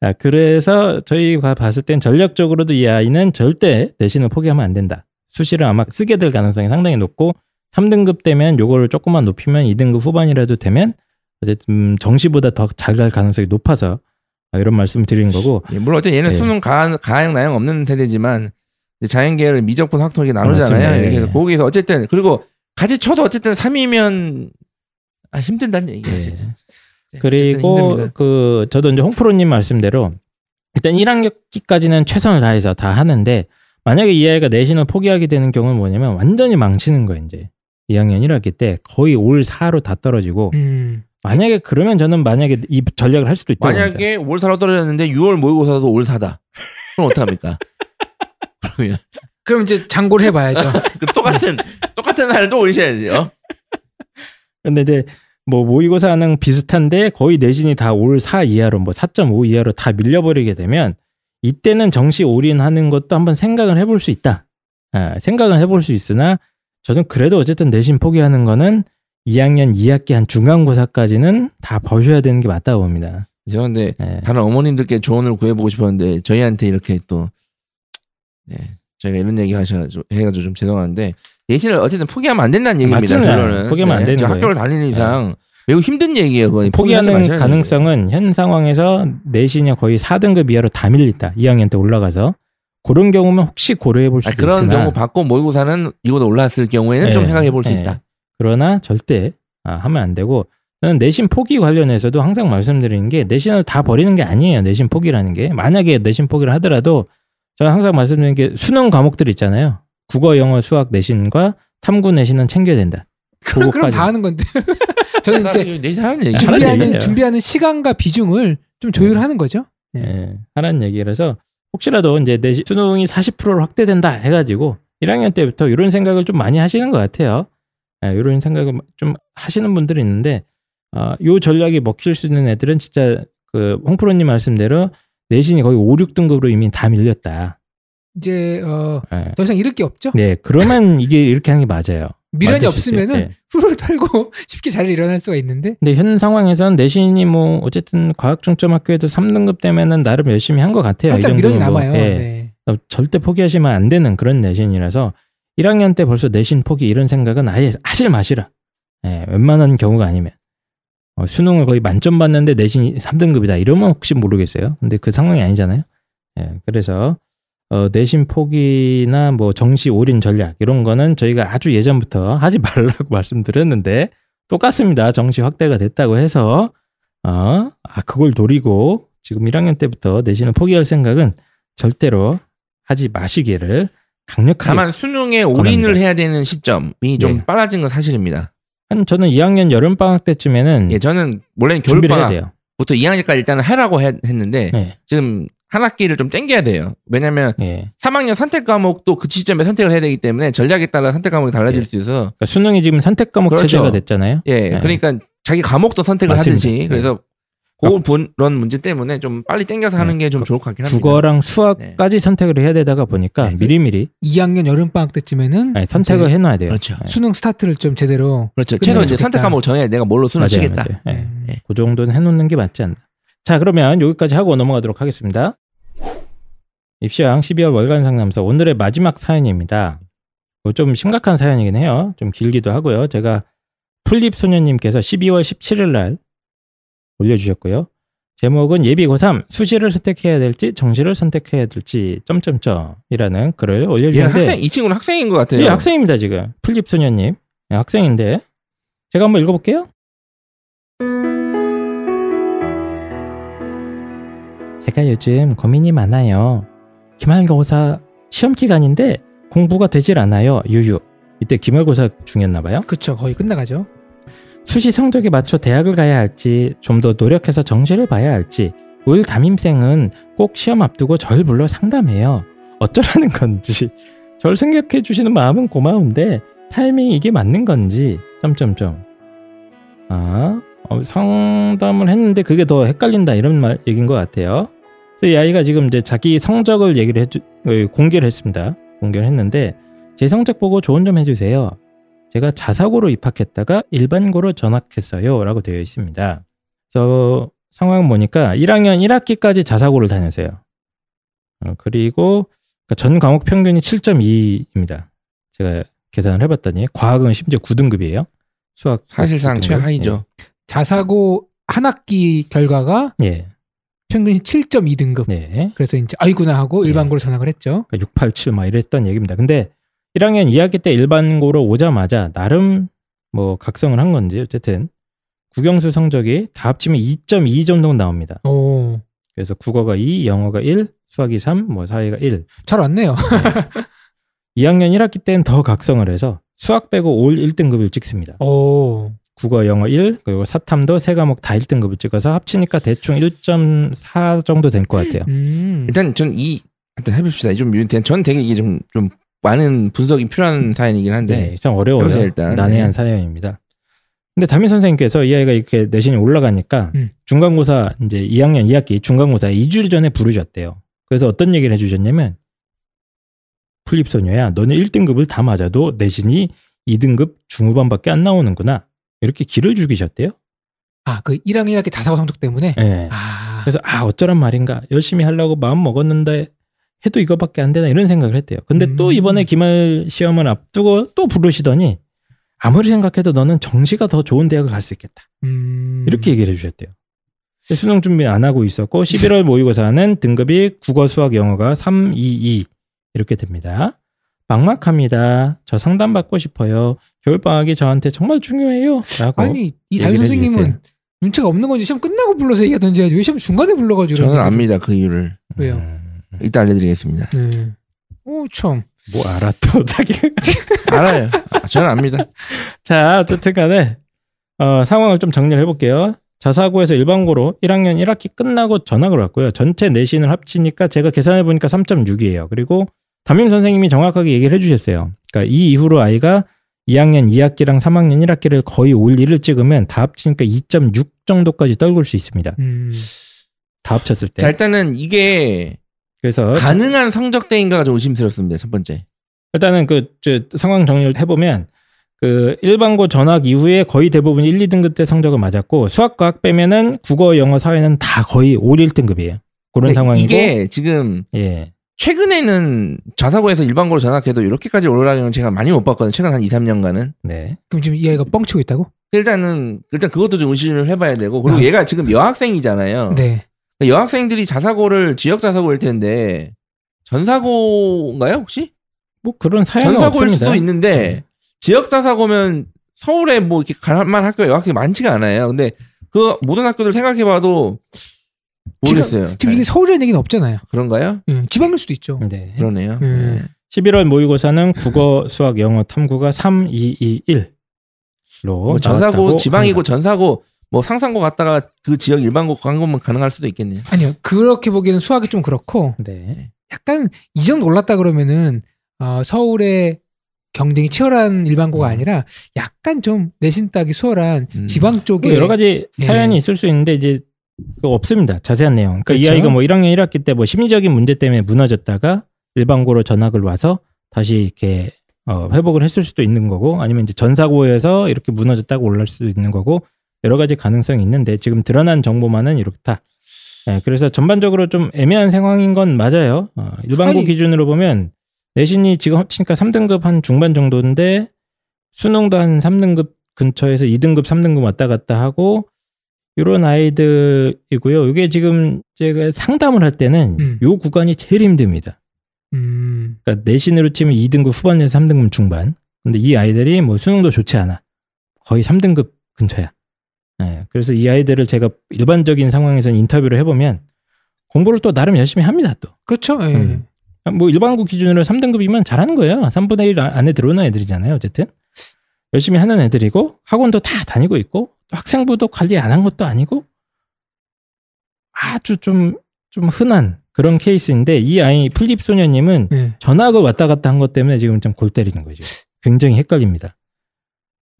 아, 그래서 저희가 봤을 땐 전략적으로도 이 아이는 절대 내신을 포기하면 안 된다. 수시를 아마 쓰게 될 가능성이 상당히 높고 3등급 되면 요거를 조금만 높이면 2등급 후반이라도 되면 어쨌든 정시보다 더 잘 갈 가능성이 높아서 아, 이런 말씀을 드리는 거고 예, 물론 어쨌든 얘는 네. 수능 가, 가양 나양 없는 세대지만 이제 자연계를 미적분 이렇게 나누잖아요. 예. 거기서 어쨌든 그리고 같이 쳐도 어쨌든 3이면 아, 힘든다는 얘기예요. 네. 어쨌든. 네, 그리고. 그 저도 이제 홍프로님 말씀대로 일단 1학기까지는 최선을 다해서 다 하는데 만약에 이 아이가 내신을 포기하게 되는 경우는 뭐냐면 완전히 망치는 거예요 이제 2학년 1학기 때 거의 올 4로 다 떨어지고 음. 만약에 그러면 저는 만약에 이 전략을 할 수도 봅니다. 만약에 올 사로 떨어졌는데 6월 모의고사도 올 사다. 그럼 어떡합니까? 그러면 그럼 이제 장고를 해봐야죠. 그 똑같은 똑같은 날을 또 올리셔야죠. 근데 이제 뭐 모의고사는 비슷한데 거의 내신이 다 올 4 이하로 뭐 4.5 이하로 다 밀려버리게 되면 이때는 정시 올인하는 것도 한번 생각을 해볼 수 있다. 아, 생각은 해볼 수 있으나 저는 그래도 어쨌든 내신 포기하는 거는 2학년 2학기 한 중간고사까지는 다 버셔야 되는 게 맞다고 봅니다. 저 근데 예. 다른 어머님들께 조언을 구해보고 싶었는데 저희한테 이렇게 또 네, 저희가 이런 얘기 하셔가지고 해가지고 좀 죄송한데 내신을 어쨌든 포기하면 안 된다는 얘기입니다. 맞잖아요. 결론은 포기하면 안 되는 저 거예요. 학교를 다니는 이상 매우 힘든 얘기예요. 그건 포기하는 가능성은 현 상황에서 내신이 거의 4등급 이하로 다 밀린다. 2학년 때 올라가서 그런 경우면 혹시 고려해 볼 돼요. 수도 아, 그런 있으나 경우 받고 모의고사는 이거보다 올랐을 경우에는 네, 좀 생각해 볼수 네. 있다. 그러나 절대 아, 하면 안 되고 저는 내신 포기 관련해서도 항상 말씀드리는 게 내신을 다 버리는 게 아니에요. 내신 포기라는 게 만약에 내신 포기를 하더라도 저는 항상 말씀드리는 게 수능 과목들 있잖아요. 국어, 영어, 수학 내신과 탐구 내신은 챙겨야 된다. 그럼 그거까지. 다 하는 건데. 저는 이제 내 잘하는 얘기. 하는 준비하는. 준비하는 시간과 비중을 좀 조율하는 거죠. 네. 예, 하라는 얘기라서 혹시라도 이제 내 수능이 40%로 확대된다 해가지고 1학년 때부터 이런 생각을 좀 많이 하시는 것 같아요. 예, 이런 생각을 좀 하시는 분들이 있는데 아, 요 전략이 먹힐 수 있는 애들은 진짜 그 홍프로님 말씀대로 내신이 거의 5, 6등급으로 이미 다 밀렸다. 이제 어, 예. 더 이상 잃을 게 없죠. 네, 그러면 이게 이렇게 하는 게 맞아요. 미련이. 없으면은 네. 후루를 털고 쉽게 자리에 일어날 수가 있는데 근데 현 상황에서는 내신이 뭐 어쨌든 과학 중점 학교에도 3등급 되면은 나름 열심히 한 것 같아요. 살짝 이 미련이 뭐, 남아요. 예. 네. 어, 절대 포기하시면 안 되는 그런 내신이라서 1학년 때 벌써 내신 포기 이런 생각은 아예 하실 마시라. 예, 웬만한 경우가 아니면 어, 수능을 거의 만점 받는데 내신이 3등급이다 이러면 혹시 모르겠어요. 근데 그 상황이 아니잖아요. 예, 그래서 어, 내신 포기나 뭐 정시 올인 전략 이런 거는 저희가 아주 예전부터 하지 말라고 말씀드렸는데 똑같습니다. 정시 확대가 됐다고 해서 어, 아 그걸 노리고 지금 1학년 때부터 내신을 포기할 생각은 절대로 하지 마시기를 강력하게 다만 수능에 올인을 해야 되는 시점이 좀 네. 빨라진 건 사실입니다. 한 저는 2학년 여름 방학 때쯤에는 예, 저는 원래는 음. 준비를 해야 겨울 방학 부터 돼요. 2학년까지 일단은 하라고 했, 했는데 네. 지금 한 학기를 좀 땡겨야 돼요. 왜냐면 예. 3학년 선택 과목도 그 시점에 선택을 해야 되기 때문에 전략에 따라 선택 과목이 달라질 네. 수 있어서 그러니까 수능이 지금 선택 과목 그렇죠. 체제가 됐잖아요. 예, 네. 그러니까 자기 과목도 선택을 맞습니다. 하듯이 네. 그래서 그런 문제 때문에 좀 빨리 땡겨서 하는 게좀 좋을 것 같긴 합니다. 국어랑 수학까지 선택을 해야 되다가 보니까 네. 미리미리 2학년 여름 방학 때쯤에는 네, 선택을 이제 해놔야 돼요. 그렇죠. 네. 수능 스타트를 좀 제대로 그렇죠. 최소 이제. 선택 과목을 정해야 내가 뭘로 맞아요, 치겠다. 맞아요. 네. 그 정도는 해 놓는 게 맞지 않나. 자, 그러면 여기까지 하고 넘어가도록 하겠습니다. 입시왕 12월 월간 상담소 오늘의 마지막 사연입니다. 뭐좀 심각한 사연이긴 해요. 좀 길기도 하고요. 제가 풀립 소녀님께서 12월 17일 날 올려주셨고요. 제목은 예비 고3 수시를 선택해야 될지 정시를 선택해야 될지 점점점이라는 글을 올려주셨는데 학생 이 친구는 학생인 것 같아요. 예, 학생입니다 지금 풀립 소녀님 예, 학생인데 제가 한번 읽어볼게요. 제가 요즘 고민이 많아요. 기말고사 시험 기간인데 공부가 되질 않아요. 유유. 이때 기말고사 중이었나 봐요. 그쵸 거의 끝나가죠. 수시 성적에 맞춰 대학을 가야 할지 좀 더 노력해서 정시를 봐야 할지 울 담임생은 꼭 시험 앞두고 절 불러 상담해요. 어쩌라는 건지 절 생각해 주시는 마음은 고마운데 타이밍이 이게 맞는 건지 점점점 아 어, 상담을 했는데 그게 더 헷갈린다 이런 말 얘기인 것 같아요. 그래서 이 아이가 지금 이제 자기 성적을 얘기를 해주 어, 공개를 했습니다. 공개를 했는데 제 성적 보고 조언 좀 해주세요. 제가 자사고로 입학했다가 일반고로 전학했어요. 라고 되어 있습니다. 그래서 상황 보니까 1학년 1학기까지 자사고를 다녔어요. 어, 그리고 그러니까 전 과목 평균이 7.2입니다. 제가 계산을 해봤더니 과학은 심지어 9등급이에요. 수학 사실상 9등급. 최하위죠. 자사고 한 학기 결과가 예, 평균이 7.2등급. 네. 네. 그래서 이제 아이구나 하고 네. 일반고로 전학을 했죠. 그러니까 687 막 이랬던 얘기입니다. 근데 1학년 2학기 때 일반고로 오자마자 나름 뭐 각성을 한 건지 어쨌든 국영수 성적이 다 합치면 2.2 정도 나옵니다. 오, 그래서 국어가 2, 영어가 1, 수학이 3, 뭐 사회가 1. 잘 왔네요. 2학년 1학기 때는 더 각성을 해서 수학 빼고 올 1등급을 찍습니다. 오, 국어, 영어 1, 그리고 사탐도 세 과목 다 1등급을 찍어서 합치니까 대충 1.4 정도 된 것 같아요. 음, 일단 전 이 일단 해봅시다. 좀 전 되게 이게 좀 좀 많은 분석이 필요한 사연이긴 한데 네, 참 어려워요. 일단. 난해한 네. 사연입니다. 근데 담임 선생님께서 이 아이가 이렇게 내신이 올라가니까 음. 중간고사 이제 2학년 2학기 중간고사 2주일 전에 부르셨대요. 그래서 어떤 얘기를 해주셨냐면 플립소녀야 너는 1등급을 다 맞아도 내신이 2등급 중후반밖에 안 나오는구나. 이렇게 기를 죽이셨대요. 아, 그 1학년 1학기 자사고 성적 때문에. 예. 아, 그래서 아 어쩌란 말인가 열심히 하려고 마음 먹었는데 해도 이거밖에 안 되나 이런 생각을 했대요. 근데 또 음. 이번에 기말 시험을 앞두고 또 부르시더니 아무리 생각해도 너는 정시가 더 좋은 대학을 갈 수 있겠다. 음, 이렇게 얘기를 해주셨대요. 수능 준비 안 하고 있었고 11월 모의고사는 등급이 국어, 수학, 영어가 3, 2, 2 이렇게 됩니다. 막막합니다. 저 상담 받고 싶어요. 겨울 방학이 저한테 정말 중요해요. 라고 아니 이 어? 담임 선생님은 해주세요. 눈치가 없는 건지 시험 끝나고 불러서 얘기하던지 해야지 왜 시험 중간에 불러가지고 저는? 압니다 그 이유를 왜요? 음, 이따 알려드리겠습니다. 네. 오, 참. 뭐 알아 또 자기가. 알아요. 아, 저는 압니다. 자, 어쨌든 간에 어, 상황을 좀 정리를 해볼게요. 자사고에서 일반고로 1학년 1학기 끝나고 전학을 왔고요. 전체 내신을 합치니까 제가 계산해보니까 3.6이에요. 그리고 담임 선생님이 정확하게 얘기를 해주셨어요. 그러니까 이 이후로 아이가 2학년 2학기랑 3학년 1학기를 거의 올 1을 찍으면 다 합치니까 2.6 정도까지 떨굴 수 있습니다. 음. 다 합쳤을 때. 자, 일단은 이게 그래서 가능한 성적 대인가가 좀 의심스럽습니다. 첫 번째. 일단은 그 저, 상황 정리를 해보면 그 일반고 전학 이후에 거의 대부분 1, 2등급 때 성적을 맞았고 수학 과학 빼면은 국어, 영어, 사회는 다 거의 5, 1등급이에요. 그런 상황이고 이게 지금 예. 최근에는 자사고에서 일반고로 전학해도 이렇게까지 올라가는 건 제가 많이 못 봤거든요. 최근 한 2, 3년간은. 네. 그럼 지금 이 아이가 뻥치고 있다고? 일단은 일단 그것도 좀 의심을 해봐야 되고 그리고 아. 얘가 지금 여학생이잖아요. 네. 여학생들이 자사고를 지역 자사고일 텐데 전사고인가요 혹시? 뭐 그런 사연은 전사고일 없습니다. 수도 있는데 지역 자사고면 서울에 뭐 이렇게 갈만 학교가 여학생이 많지가 않아요. 근데 그 모든 학교들 생각해봐도 모르겠어요. 지금 잘. 이게 서울이라는 얘기는 없잖아요. 그런가요? 음, 지방일 수도 있죠. 네. 그러네요. 음. 네. 11월 모의고사는 국어, 수학, 영어, 탐구가 3, 2, 2, 1로 뭐 전사고 지방이고 전사고 뭐 상상고 갔다가 그 지역 일반고 간 거면 가능할 수도 있겠네요. 아니요. 그렇게 보기에는 수학이 좀 그렇고 네. 약간 이 정도 올랐다 그러면은 어, 서울의 경쟁이 치열한 일반고가 음. 아니라 약간 좀 내신 따기 수월한 음. 지방 쪽에 뭐 여러 가지 예. 사연이 있을 수 있는데 이제 그거 없습니다. 자세한 내용. 그러니까 이 그렇죠. 아이가 뭐 1학년 1학기 때 뭐 심리적인 문제 때문에 무너졌다가 일반고로 전학을 와서 다시 이렇게 어, 회복을 했을 수도 있는 거고 아니면 이제 전사고에서 이렇게 무너졌다가 올라올 수도 있는 거고 여러 가지 가능성이 있는데 지금 드러난 정보만은 이렇다. 예, 그래서 전반적으로 좀 애매한 상황인 건 맞아요. 어, 일반고 아니- 기준으로 보면 내신이 지금 합치니까 3등급 한 중반 정도인데 수능도 한 3등급 근처에서 2등급, 3등급 왔다 갔다 하고 이런 아이들이고요. 이게 지금 제가 상담을 할 때는 음. 요 구간이 제일 힘듭니다. 음, 그러니까 내신으로 치면 2등급 후반에서 3등급 중반. 근데 이 아이들이 뭐 수능도 좋지 않아. 거의 3등급 근처야. 예, 그래서 이 아이들을 제가 일반적인 상황에서 인터뷰를 해보면 공부를 또 나름 열심히 합니다. 또. 그렇죠. 예. 음. 뭐 일반고 기준으로 3등급이면 잘하는 거예요. 3분의 1 안에 들어오는 애들이잖아요. 어쨌든. 열심히 하는 애들이고 학원도 다 다니고 있고 또 학생부도 관리 안 한 것도 아니고 아주 좀, 좀 흔한 그런 케이스인데 이 아이 플립 소녀님은 예. 전학을 왔다 갔다 한 것 때문에 지금 좀 골 때리는 거죠. 굉장히 헷갈립니다.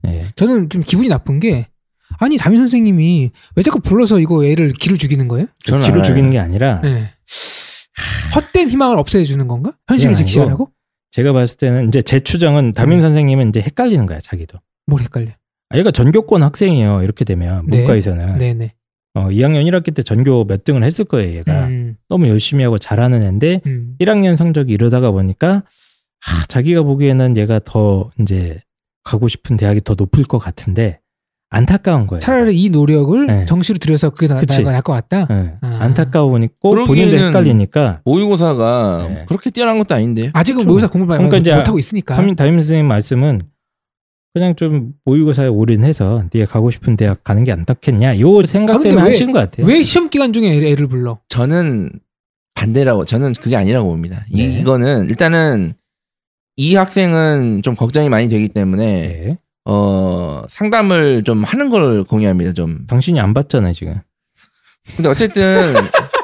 예. 저는 좀 기분이 나쁜 게 아니 담임 선생님이 왜 자꾸 불러서 이거 애를 기를 죽이는 거예요? 저는 알아요. 죽이는 게 아니라 예. 헛된 희망을 없애주는 건가? 현실을 아니고 직시하라고? 제가 봤을 때는 이제 제 추정은 담임 음. 선생님은 이제 헷갈리는 거야, 자기도. 뭘 헷갈려? 아, 얘가 전교권 학생이에요. 이렇게 되면 네. 문과에서는 네 네. 어, 2학년 1학기 때 전교 몇 등을 했을 거예요. 얘가 음, 너무 열심히 하고 잘하는 애인데 음. 1학년 성적이 이러다가 보니까 하, 자기가 보기에는 얘가 더 이제 가고 싶은 대학이 더 높을 것 같은데 안타까운 거예요. 차라리 이 노력을 네. 정시로 들여서 그게 더. 나을 것 같다. 예, 아. 안타까우니까 본인도 헷갈리니까 모의고사가 네. 그렇게 뛰어난 것도 아닌데요. 아직은 좀- 모의사 공부 그러니까 이제 못 하고 있으니까. 담임 담임 선생님 말씀은 그냥 좀 모의고사에 올인해서 네가 가고 싶은 대학 가는 게 안타겠냐 요 생각 아, 때문에 왜- 하신 것 같아요. 왜 시험 기간 중에 애를, 애를 불러? 저는 반대라고 저는 그게 아니라고 봅니다. 이, 네. 이거는 일단은 이 학생은 좀 걱정이 많이 되기 때문에 네. 어 상담을 좀 하는 걸 공유합니다. 좀 당신이 안 봤잖아요 지금. 근데 어쨌든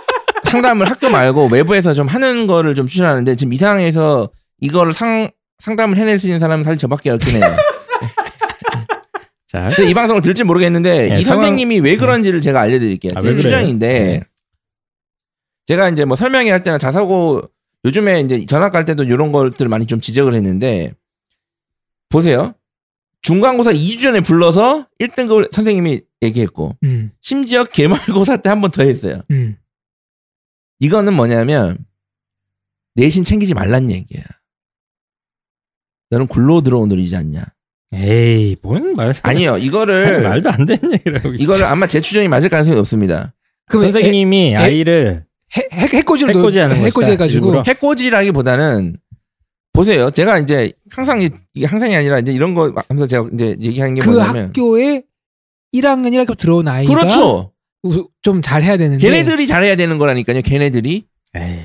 상담을 학교 말고 외부에서 좀 하는 거를 좀 추천하는데 지금 이 상황에서 이거를 상 상담을 해낼 수 있는 사람은 사실 저밖에 없긴 해요. 자, 근데 이 방송을 들지 모르겠는데 네, 이 상황- 선생님이 왜 그런지를 제가 알려드릴게요. 아, 제? 추정인데 네. 제가 이제 뭐 설명회 할 때나 자사고 요즘에 이제 전학 갈 때도 이런 것들을 많이 좀 지적을 했는데 보세요. 중간고사 2주 전에 불러서 1등급을 선생님이 얘기했고 음, 심지어 개말고사 때 한 번 더 했어요. 음. 이거는 뭐냐면 내신 챙기지 말란 얘기야. 너는 굴로 들어온 놈이지 않냐? 에이 뭔 말? 아니요, 이거를 말도 안 되는 얘기라고. 이거를 아마 제 추정이 맞을 가능성이 높습니다. 그럼 선생님이 아이를 해, 해, 해꼬지를 해꼬지하는 넣- 해꼬지 해가지고. 해꼬지라기보다는 보세요. 제가 이제 항상 이- 이게 항상이 아니라 이제 이런 거 하면서 제가 이제 얘기하는 게 그 뭐냐면 학교에 1학년 1학기 들어온 아이가 그렇죠. 좀 잘 해야 되는데 걔네들이 잘해야 되는 거라니까요. 걔네들이 에이,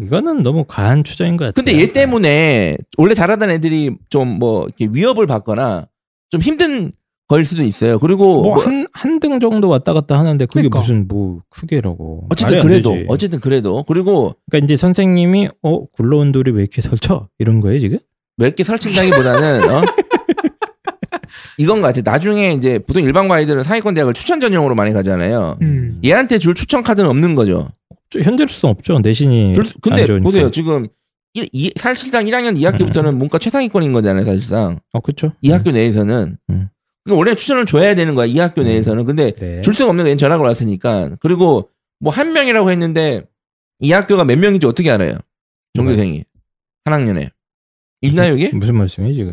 이거는 너무 과한 추정인 것 같아요. 근데 얘 때문에 원래 잘하던 애들이 좀뭐 이렇게 위협을 받거나 좀 힘든 거일 수도 있어요. 그리고 뭐한등 정도 왔다 갔다 하는데 그게 그러니까. 무슨 뭐 크게라고. 어쨌든 말이 안 그래도 되지. 어쨌든 그래도 그리고 그러니까 이제 선생님이 어 굴러온 돌이 왜 이렇게 설쳐 이런 거예요 지금? 몇 개 설친다기보다는 어? 이건 것 같아. 나중에 이제 보통 일반 과외들은 상위권 대학을 추천 전형으로 많이 가잖아요. 음. 얘한테 줄 추천 카드는 없는 거죠. 저 현재로서는 없죠 내신이. 줄 수- 근데 안 좋으니까. 보세요. 지금 일- 이, 사실상 1학년 2학기부터는 문과 최상위권인 거잖아요. 사실상 어 그렇죠. 이 학교 내에서는. 음. 그러니까 원래 추천을 줘야 되는 거야. 이 학교 음. 내에서는. 근데 네. 줄 수가 없는 거 얘는 전학을 왔으니까. 그리고 뭐 한 명이라고 했는데 이 학교가 몇 명인지 어떻게 알아요? 전교생이 한 학년에 있나요 이게? 무슨 말씀이에요 지금?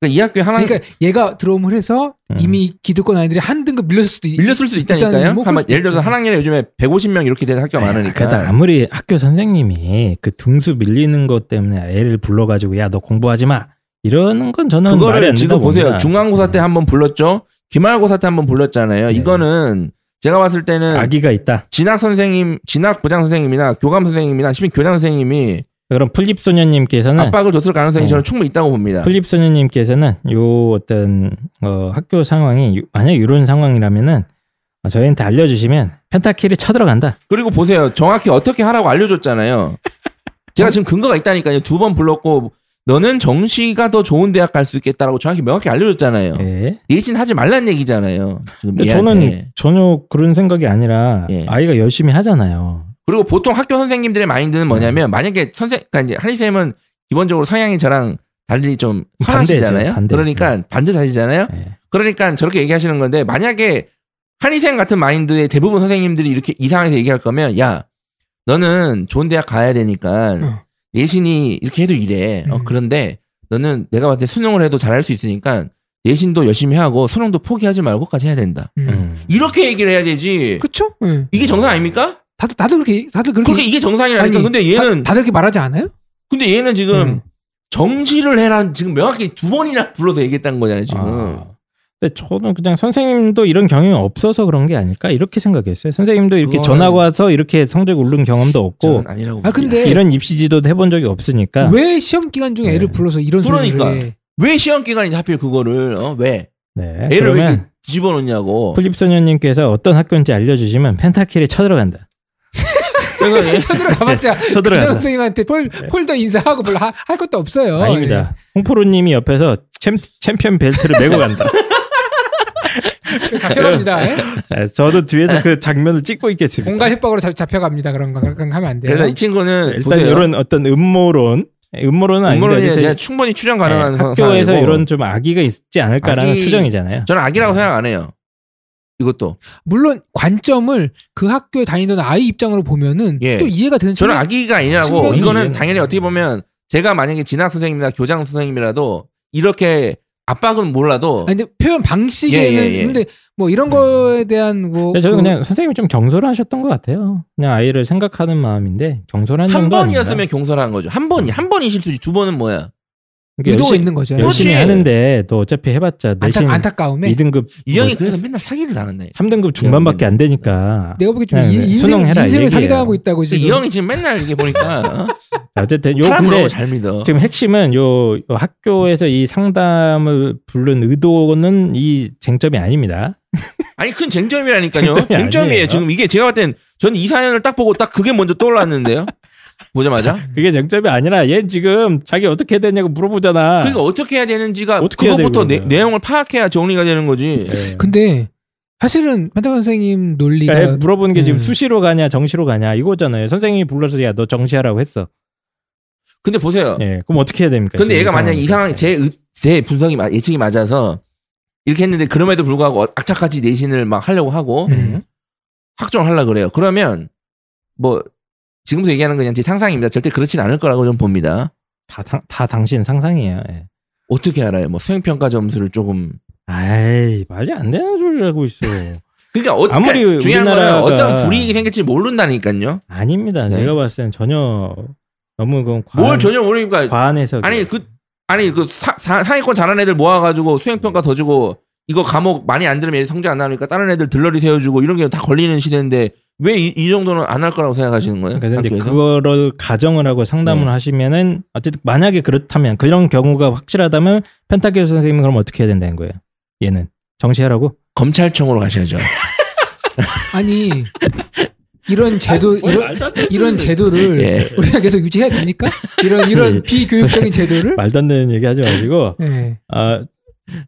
그러니까 이 학교 한 학년 그러니까 얘가 들어옴을 해서 음. 이미 기득권 아이들이 한 등급 밀렸을 수도 있- 밀렸을 수도 있다니까요. 뭐 한번 예를 들어서 한 학년에 요즘에 150명 이렇게 되는 학교가 많으니까. 그러니까 아무리 학교 선생님이 그 등수 밀리는 것 때문에 애를 불러가지고 야 너 공부하지 마 이러는 건 저는 그거를 안 지금 보세요. 봅니다. 중간고사 때 한번 불렀죠. 기말고사 때 한번 불렀잖아요. 네. 이거는 제가 봤을 때는 아기가 있다. 진학 선생님, 진학 부장 선생님이나 교감 선생님이나 심히 교장 선생님이 그럼 풀립 소녀님께서는 압박을 줬을 가능성이 어. 저는 충분히 있다고 봅니다. 풀립 소녀님께서는 요 어떤 어, 학교 상황이 유- 만약 이런 상황이라면은 어, 저희한테 알려주시면 펜타키를 쳐들어간다. 그리고 보세요. 정확히 어떻게 하라고 알려줬잖아요. 제가 지금 근거가 있다니까요. 두 번 불렀고 너는 정시가 더 좋은 대학 갈 수 있겠다라고 정확히 명확히 알려줬잖아요. 예. 예진 하지 말란 얘기잖아요. 근데. 저는 전혀 그런 생각이 아니라 예. 아이가 열심히 하잖아요. 그리고 보통 학교 선생님들의 마인드는 뭐냐면 음. 만약에 선생 그러니까 이제 한희 쌤은 기본적으로 성향이 저랑 달리 좀 반대죠, 선하시잖아요. 반대. 그러니까 반대 사시잖아요. 예. 그러니까 저렇게 얘기하시는 건데 만약에 한희생 같은 마인드의 대부분 선생님들이 이렇게 이 상황에서 얘기할 거면 야 너는 좋은 대학 가야 되니까 어. 내신이 이렇게 해도 이래. 어, 음. 그런데 너는 내가 봤을 때 수능을 해도 잘할 수 있으니까 내신도 열심히 하고 수능도 포기하지 말고까지 해야 된다. 음. 음. 이렇게 얘기를 해야 되지. 그렇죠? 예. 이게 정상 아닙니까? 다들 다들 그렇게 다들 그렇게 그렇게 이게 정상이라니까. 아니, 근데 얘는 다, 들 그렇게 말하지 않아요? 근데 얘는 지금 음. 정시를 해라 지금 명확히 두 번이나 불러서 얘기했다는 거잖아요 지금. 아. 근데 저는 그냥 선생님도 이런 경험이 없어서 그런 게 아닐까 이렇게 생각했어요. 선생님도 이렇게 전학 와서 이렇게 성적 오른 경험도 없고 저는 아니라고. 아 근데 이런 입시 지도도 해본 적이 없으니까 왜 시험 기간 중에 네. 애를 불러서 이런 소리를 그러니까. 해? 왜 시험 기간인데 하필 그거를 어? 왜 네. 애를 왜 뒤집어 놓냐고. 플립소녀님께서 어떤 학교인지 알려주시면 펜타킬을 쳐들어간다. 그래서 얘- 쳐들어가봤자 쳐들어간다. 교장 선생님한테 폴, 폴더 인사하고 별로 하- 할 것도 없어요. 예. 아닙니다. 홍프로님이 옆에서 챔, 챔피언 벨트를 메고 간다. 예. 잡혀갑니다. 예? 네, 저도 뒤에서 그 장면을 찍고 있겠습니다. 공갈 협박으로 잡, 잡혀갑니다. 그런 거 그런 거 하면 안 돼요. 그래서 이 친구는 일단 보세요. 이런 어떤 음모론, 음모론은 아닌데 충분히 추정 가능한 네, 상- 학교에서 상황이고 이런 좀 아기가 있지 않을까라는 아기- 추정이잖아요. 저는 악이라고 생각 안 해요. 이것도 물론 관점을 그 학교에 다니던 아이 입장으로 보면은 예. 또 이해가 되는 저는 측면이- 악의가 아니라고 이거는 당연히 어떻게 보면 제가 만약에 진학 선생님이나 교장 선생님이라도 이렇게 압박은 몰라도 아니, 근데 표현 방식에는 예, 예, 예. 근데 뭐 이런 거에 대한 뭐 근데 저는 그- 그냥 선생님이 좀 경솔하셨던 것 같아요. 그냥 아이를 생각하는 마음인데 경솔한 한 정도 번이었으면. 경솔한 거죠. 한 번이 한 번이 실수지 두 번은 뭐야? 그러니까 의도가 열심히, 있는 거죠. 열심히 그렇지. 하는데 또 어차피 해봤자 내신 안타, 안타까움에 2등급 이 형이 뭐 그래서 맨날 사기를 당한다. 3등급 중반밖에 안 되니까 내가 보기에 좀 네, 이- 네. 인생, 수능해라, 인생을. 사기당하고 있다고 지금. 이 형이 지금 맨날 이게 보니까 어? 어쨌든 요 근데 너무 잘 믿어. 지금 핵심은 요, 요 학교에서 이 상담을 부른 의도는 이 쟁점이 아닙니다. 아니 큰 쟁점이라니까요. 쟁점이 쟁점이에요. 아니에요. 지금 이게 제가 봤을 땐 저는 이 사연을 딱 보고 딱 그게 먼저 떠올랐는데요. 보자마자. 그게 쟁점이 아니라 얘 지금 자기 어떻게 해야 되냐고 물어보잖아. 그러니까 어떻게 해야 되는지가 어떻게 해야 그것부터 돼, 내? 내용을 파악해야 정리가 되는 거지. 네. 근데 사실은 판타 선생님 논리가 그러니까 물어보는 게 지금 음. 수시로 가냐 정시로 가냐 이거잖아요. 선생님이 불러서 야 너 정시하라고 했어. 근데 보세요. 예, 그럼 어떻게 해야 됩니까? 근데 얘가 만약 이 상황에서? 상황 제, 의- 제 분석이 마- 예측이 맞아서 이렇게 했는데 그럼에도 불구하고 악착같이 내신을 막 하려고 하고 음. 확정을 하려 그래요. 그러면 뭐 지금부터 얘기하는 건 그냥 제 상상입니다. 절대 그렇진 않을 거라고 좀 봅니다. 다, 당- 다 당신 상상이에요. 예. 어떻게 알아요? 뭐 수행평가 점수를 조금 아이 말이 안 되는 소리를 하고 있어. 그러니까 어, 아무리 그러니까 중요한 거는 우리나라가- 어떤 불이익이 생길지 모른다니까요. 아닙니다. 네. 제가 봤을 땐 전혀 너무 그건 과한, 뭘 전혀 모르니까 과한해서 아니 그 아니 그 사, 사, 상위권 잘하는 애들 모아가지고 수행평가 더 주고 이거 과목 많이 안 들으면 얘 성적 안 나오니까 다른 애들 들러리 세워주고 이런 게 다 걸리는 시대인데 왜이 정도는 안 할 거라고 생각하시는 거예요? 그래서 이제 학교에서? 그거를 가정을 하고 상담을 네. 하시면은 어쨌든 만약에 그렇다면 그런 경우가 확실하다면 펜타킬 선생님은 그럼 어떻게 해야 된다는 거예요? 얘는 정시하라고? 검찰청으로 가셔야죠. 아니 이런 제도 이런 이런 제도를 예. 우리가 계속 유지해야 됩니까? 이런 이런 예. 비교육적인 제도를? 말도 안 되는 얘기 하지 마시고 네. 아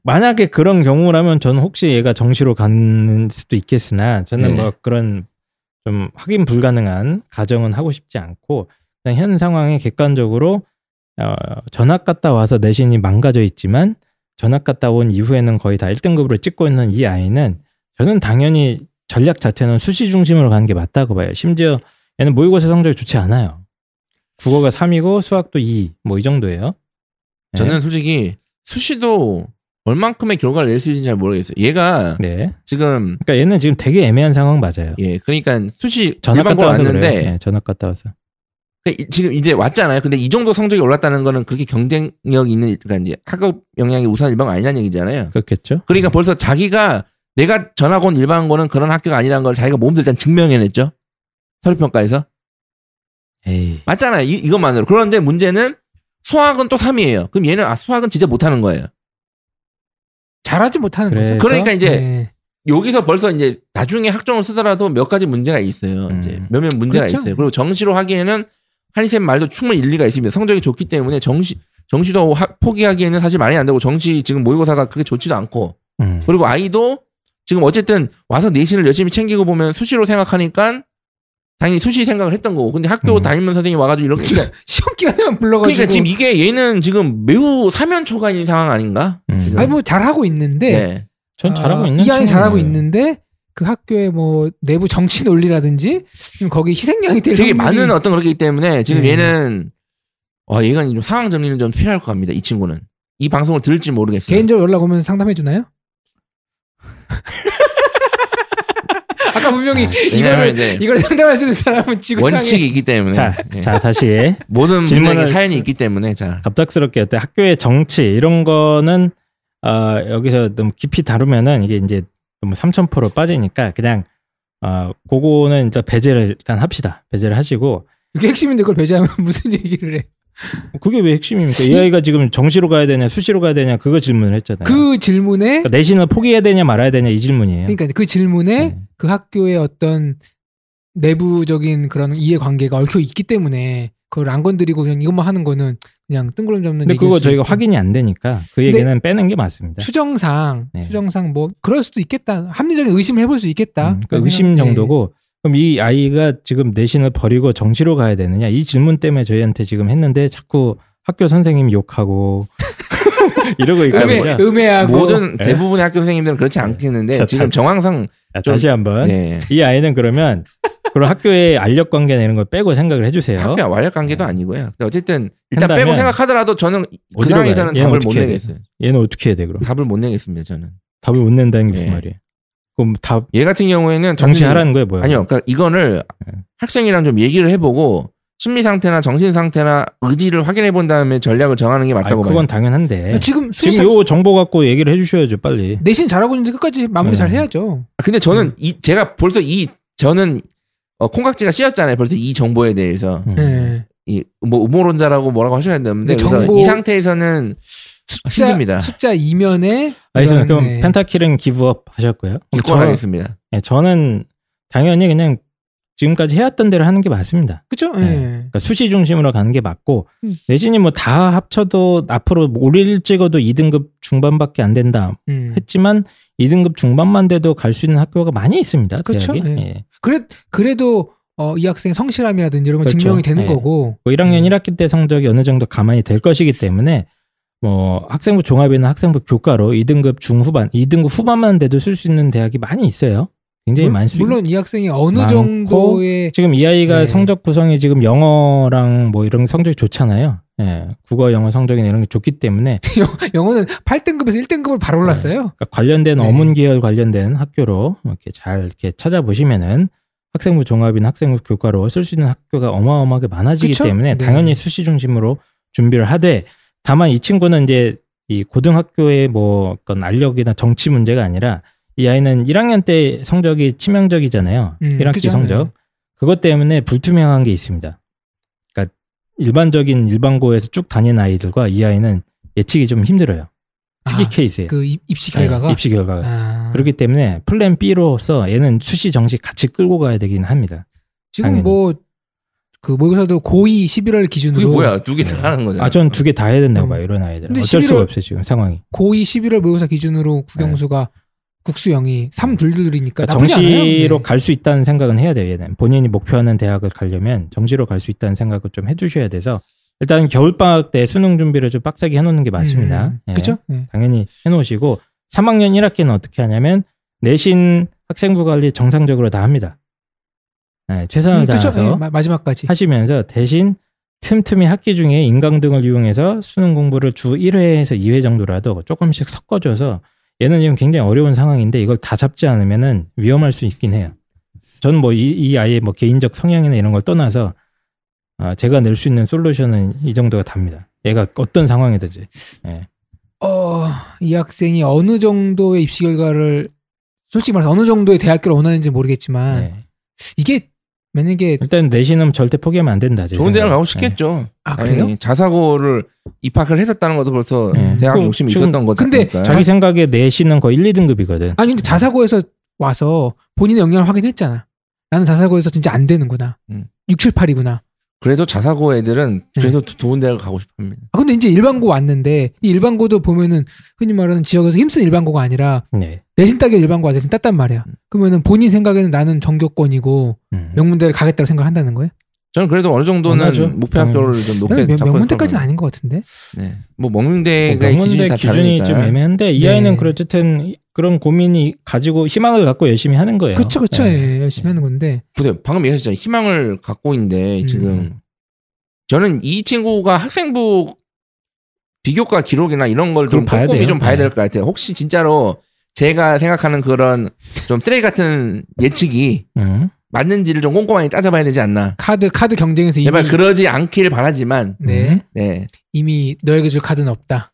만약에 그런 경우라면 저는 혹시 얘가 정시로 가는 수도 있겠으나 저는 네. 뭐 그런 좀 확인 불가능한 가정은 하고 싶지 않고 그냥 현 상황에 객관적으로 어, 전학 갔다 와서 내신이 망가져 있지만 전학 갔다 온 이후에는 거의 다 1등급으로 찍고 있는 이 아이는 저는 당연히 전략 자체는 수시 중심으로 가는 게 맞다고 봐요. 심지어 얘는 모의고사 성적이 좋지 않아요. 국어가 3이고 수학도 2, 뭐 이 정도예요. 네. 저는 솔직히 수시도 얼만큼의 결과를 낼 수 있는지 잘 모르겠어요. 얘가 네. 지금 그러니까 얘는 지금 되게 애매한 상황 맞아요. 예 그러니까 수시 전학 갔다 와서 왔는데 그래요. 네, 전학 갔다 와서. 이- 지금 이제 왔잖아요. 근데 이 정도 성적이 올랐다는 거는 그렇게 경쟁력 있는 그러니까 이제 학업 역량이 우수한 일반고 아니라는 얘기잖아요. 그렇겠죠. 그러니까 벌써 자기가 내가 전학 온 일반고는 그런 학교가 아니라는 걸 자기가 몸도 일단 증명해냈죠. 서류평가에서 에이. 맞잖아요. 이, 이것만으로 그런데 문제는 수학은 또 3이에요. 그럼 얘는 아 수학은 진짜 못하는 거예요. 잘하지 못하는 그래서? 거죠. 그러니까 이제 네. 여기서 벌써 이제 나중에 학종을 쓰더라도 몇 가지 문제가 있어요. 음. 이제 몇몇 문제가 그렇죠. 있어요. 그리고 정시로 하기에는 한이쌤 말도 충분히 일리가 있습니다. 성적이 좋기 때문에 정시 정시도 하- 포기하기에는 사실 말이 안 되고 정시 지금 모의고사가 그렇게 좋지도 않고 음. 그리고 아이도 지금 어쨌든 와서 내신을 열심히 챙기고 보면 수시로 생각하니까 당연히 수시 생각을 했던 거고 근데 학교 음. 다니면 선생님이 와가지고 이렇게 그러니까, 시험 기간에만 불러가지고 그러니까 지금 이게 얘는 지금 매우 사면초가인 상황 아닌가? 음. 아니 뭐 잘하고 있는데 네. 전 잘하고 아, 있는 이 아이 친구예요. 잘하고 있는데 그 학교의 뭐 내부 정치 논리라든지 지금 거기 희생양이 될 되게 확률이- 많은 어떤 그렇기 때문에 지금 네. 얘는 어 얘가 좀 상황 정리는 좀 필요할 것 같습니다. 이 친구는 이 방송을 들을지 모르겠어요. 개인적으로 연락 오면 상담해 주나요? 아까 분명히 왜냐면 이거를 이제 이걸 상담할 수 있는 사람은 지구상에 원칙이 있기 때문에 자, 예. 자 다시 모든 분에게 사연이 있기 때문에 자 갑작스럽게 어때 학교의 정치 이런 거는 어, 여기서 너무 깊이 다루면은 이게 이제 너무 삼천포로 빠지니까 그냥 어, 그거는 일단 배제를 일단 합시다. 배제를 하시고 그게 핵심인데 그걸 배제하면 무슨 얘기를 해? 그게 왜 핵심입니까? 이 아이가 지금 정시로 가야 되냐 수시로 가야 되냐 그거 질문을 했잖아요. 그 질문에 그러니까 내신을 포기해야 되냐 말아야 되냐 이 질문이에요. 그러니까 그 질문에 네. 그 학교의 어떤 내부적인 그런 이해관계가 얽혀 있기 때문에 그걸 안 건드리고 그냥 이것만 하는 거는 그냥 뜬구름 잡는 근데 그거 수 저희가 있고. 확인이 안 되니까 그 얘기는 빼는 게 맞습니다. 추정상 네. 추정상 뭐 그럴 수도 있겠다 합리적인 의심을 해볼 수 있겠다 음, 그러니까 의심 네. 정도고 그럼 이 아이가 지금 내신을 버리고 정시로 가야 되느냐 이 질문 때문에 저희한테 지금 했는데 자꾸 학교 선생님 욕하고 이러고 음해, 있거든요. 음해 하고 모든 네. 대부분의 학교 선생님들은 그렇지 않겠는데 자, 지금 다- 정황상 자, 좀- 다시 한번 네. 이 아이는 그러면 그런 학교의 알력 관계나 이런 걸 빼고 생각을 해주세요. 학교 완력 관계도 아니고요. 어쨌든 일단 빼고 생각하더라도 저는 그 상황에서는 답을 못 내겠어요. 얘는 어떻게 해야 돼 그럼? 답을 못 내겠습니다. 저는 답을 못 낸다는 게 무슨 예. 말이에요? 그럼 답얘 같은 경우에는 정시 하라는 거예요 뭐야? 아니요. 그러니까 이거를 네. 학생이랑 좀 얘기를 해보고 심리 상태나 정신 상태나 의지를 확인해 본 다음에 전략을 정하는 게 아니, 맞다고 그건 봐요. 당연한데 지금 수시 지금 요 정보 갖고 얘기를 해주셔야죠 빨리. 내신 잘하고 있는데 끝까지 마무리 네. 잘 해야죠 근데 저는 음. 이 제가 벌써 이 저는 어, 콩깍지가 씌었잖아요. 벌써 이 정보에 대해서 음. 네. 이뭐 음모론자라고 뭐라고 하셔야 되는데 정보- 이 상태에서는 숫자, 힘듭니다. 숫자 이면에 알겠습니다. 이런, 그럼 네. 펜타킬은 기브업 하셨고요. 기권하겠습니다. 예, 저는 당연히 그냥 지금까지 해왔던 대로 하는 게 맞습니다. 그죠? 네. 예. 그러니까 수시 중심으로 가는 게 맞고 음. 내신이 뭐 다 합쳐도 앞으로 올일 찍어도 2등급 중반밖에 안 된다 음. 했지만 2등급 중반만 돼도 갈 수 있는 학교가 많이 있습니다. 그렇죠. 예. 그래 그래도 어, 이 학생 성실함이라든지 이런 건 그렇죠. 증명이 되는 예. 거고 뭐 1학년 음. 1학기 때 성적이 어느 정도 가만히 될 것이기 때문에 뭐 학생부 종합이나 학생부 교과로 2등급 중후반, 2등급 후반만 돼도 쓸 수 있는 대학이 많이 있어요. 굉장히 물- 많습니다. 물론 이 학생이 어느 많고 정도의 지금 이 아이가 네. 성적 구성이 지금 영어랑 뭐 이런 성적이 좋잖아요. 예. 국어, 영어 성적이나 이런 게 좋기 때문에 영어는 8등급에서 1등급을 바로 올랐어요. 그러니까 관련된 네. 어문 계열 관련된 학교로 이렇게 잘 이렇게 찾아보시면은 학생부 종합이나 학생부 교과로 쓸 수 있는 학교가 어마어마하게 많아지기 그쵸? 때문에 네. 당연히 수시 중심으로 준비를 하되 다만 이 친구는 이제 이 고등학교의 뭐 어떤 알력이나 정치 문제가 아니라 이 아이는 1학년 때 성적이 치명적이잖아요. 음, 1학기 그죠? 성적. 네. 그것 때문에 불투명한 게 있습니다. 그러니까 일반적인 일반고에서 쭉 다닌 아이들과 이 아이는 예측이 좀 힘들어요. 특이 아, 케이스예요. 그 입, 입시 결과가 네, 입시 결과가. 아, 그렇기 때문에 플랜 B로서 얘는 수시 정시 같이 끌고 가야 되긴 합니다. 지금 당연히. 뭐 그 모의고사도 고2 11월 기준으로 그게 뭐야? 두 개다 네. 하는 거잖아. 아, 전 두 개 다 해야 된다고 음. 봐요. 이런 아이들은. 근데 어쩔 11월 수가 없어요, 지금 상황이. 고2 11월 모의고사 기준으로 국영수가 국수 0이 3 둘둘이니까 그러니까 나쁘지. 정시로 네. 갈수 있다는 생각은 해야 돼요. 얘는 본인이 목표하는 대학을 가려면 정시로 갈 수 있다는 생각을 좀 해주셔야 돼서 일단 겨울 방학 때 수능 준비를 좀 빡세게 해놓는 게 맞습니다. 음, 예. 그렇죠? 네. 당연히 해놓으시고 3학년 1학기는 어떻게 하냐면 내신 학생부 관리 정상적으로 다 합니다. 예, 최선을 음? 다해서 네, 마- 마지막까지. 하시면서 대신 틈틈이 학기 중에 인강등을 이용해서 수능 공부를 주 1회에서 2회 정도라도 조금씩 섞어줘서 얘는 지금 굉장히 어려운 상황인데 이걸 다 잡지 않으면은 위험할 수 있긴 해요. 저는 뭐이 이 아이의 뭐 개인적 성향이나 이런 걸 떠나서 아, 제가 낼 수 있는 솔루션은 이 정도가 답니다. 얘가 어떤 상황이든지. 예. 어, 이 학생이 어느 정도의 입시 결과를 솔직히 말해서 어느 정도의 대학교를 원하는지 모르겠지만 네. 이게 만약에 일단 내신은 절대 포기하면 안 된다. 제 좋은 대학. 가고 싶겠죠. 아 당연히 그래요? 자사고를 입학을 했었다는 것도 벌써 네. 대학 그럼 욕심이 지금 있었던 거죠. 근데 네. 자기 생각에 내신은 거의 1, 2등급이거든. 아니 근데 자사고에서 와서 본인의 역량을 확인했잖아. 나는 자사고에서 진짜 안 되는구나. 음. 6, 7, 8이구나. 그래도 자사고 애들은 네. 그래도 좋은 대학을 가고 싶합니다. 아, 근데 이제 일반고 왔는데 이 일반고도 보면은 흔히 말하는 지역에서 힘쓴 일반고가 아니라 네. 내신 따기 일반고가 내신 땄단 말이야. 음. 그러면은 본인 생각에는 나는 전교권이고 음. 명문대를 가겠다고 생각한다는 거예요? 저는 그래도 어느 정도는. 목표 학교를 좀 높게 명- 잡고 명문대까지는 아닌 것 같은데. 네. 뭐 명문대가 뭐 명문대 기준이 다 기준이. 좀 애매한데 이 네. 아이는 그렇쨌든 그런 고민이 가지고 희망을 갖고 열심히 하는 거예요. 그쵸 그쵸 네. 예, 열심히 하는 건데. 보세요. 방금 얘기하셨잖아요. 희망을 갖고 있는데 지금 음. 저는 이 친구가 학생부 비교과 기록이나 이런 걸 좀 꼼꼼히 돼요. 좀 봐야 네. 될것 같아요. 혹시 진짜로 제가 생각하는 그런 좀 쓰레기 같은 예측이 음. 맞는지를 좀 꼼꼼하게 따져봐야 되지 않나. 카드 카드 경쟁에서 이미 제발 그러지 않길 바라지만 네 음. 네. 이미 너에게 줄 카드는 없다.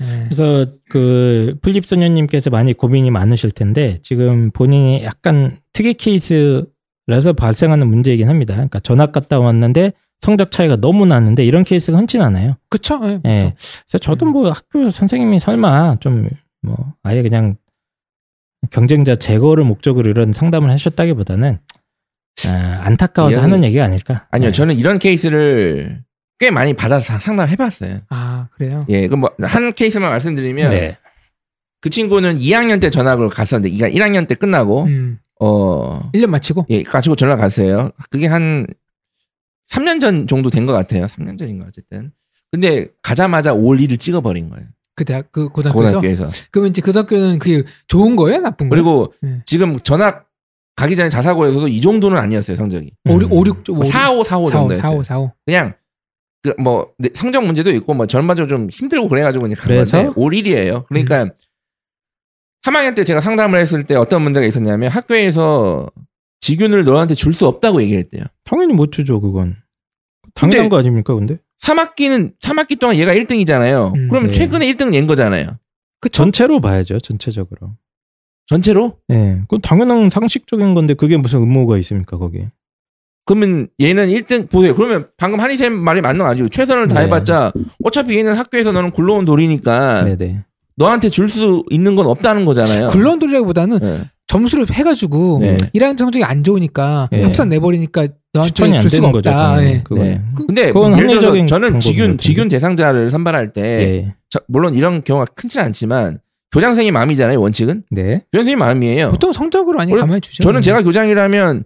네. 그래서 그 플립 소녀님께서 많이 고민이 많으실 텐데 지금 본인이 약간 특이 케이스라서 발생하는 문제이긴 합니다. 그러니까 전학 갔다 왔는데 성적 차이가 너무 나는데 이런 케이스가 흔치 않아요. 그쵸? 예. 예. 또. 그래서 저도 뭐 학교 선생님이 설마 좀 뭐 아예 그냥 경쟁자 제거를 목적으로 이런 상담을 하셨다기보다는 아, 안타까워서 이해는- 하는 얘기가 아닐까. 아니요. 예. 저는 이런 케이스를 꽤 많이 받아서 상담을 해봤어요. 아 그래요. 예, 그럼 뭐 한 케이스만 말씀드리면 네. 그 친구는 2학년 때 전학을 갔었는데, 그러니까 1학년 때 끝나고 음. 어 1년 마치고. 예, 가지고 전화 갔어요. 그게 한 3년 전 정도 된 것 같아요. 3년 전인가 어쨌든. 근데 가자마자 올 1을 찍어버린 거예요. 그 대학 그 고등학교에서. 고등학교에서. 그러면 이제 그 고등학교는 그게 좋은 거예요, 나쁜 거예요? 그리고 네. 지금 전학 가기 전에 자사고에서도 이 정도는 아니었어요 성적이. 음. 5, 6, 5, 6, 4, 5, 4, 5 정도였어요. 4, 5, 4, 5. 그냥 그 뭐 성적 문제도 있고 뭐 전반적으로 좀 힘들고 그래가지고 그냥 간 그래서? 건데 올 1이에요. 그러니까 음. 3학년 때 제가 상담을 했을 때 어떤 문제가 있었냐면 학교에서 직윤을 너한테 줄 수 없다고 얘기했대요. 당연히 못 주죠 그건. 당연한 거 아닙니까 근데? 3학기는 3학기 동안 얘가 1등이잖아요. 음, 그럼 네. 최근에 1등 낸 거잖아요. 그 전체로 봐야죠 전체적으로. 전체로? 예, 그건 당연한 상식적인 건데 그게 무슨 음모가 있습니까 거기에? 그러면 얘는 1등 보세요. 그러면 방금 한이쌤 말이 맞는 거 아니고 최선을 네. 다해봤자 어차피 얘는 학교에서 너는 굴러온 돌이니까 네네. 너한테 줄 수 있는 건 없다는 거잖아요. 굴러온 돌이라기보다는 네. 점수를 해가지고 네. 1학년 성적이 안 좋으니까 네. 합산 내버리니까 너한테 추천이 안줄 수가 되는 거죠. 없다. 예. 그거는. 네. 근데 그건 예를 들어서 저는 직윤 것 직윤 대상자를 선발할 때 예. 저- 물론 이런 경우가 크지는 않지만 교장선생님 마음이잖아요 원칙은 네. 교장선생님 마음이에요. 보통 성적으로 아니 가만히 주죠. 저는 제가 교장이라면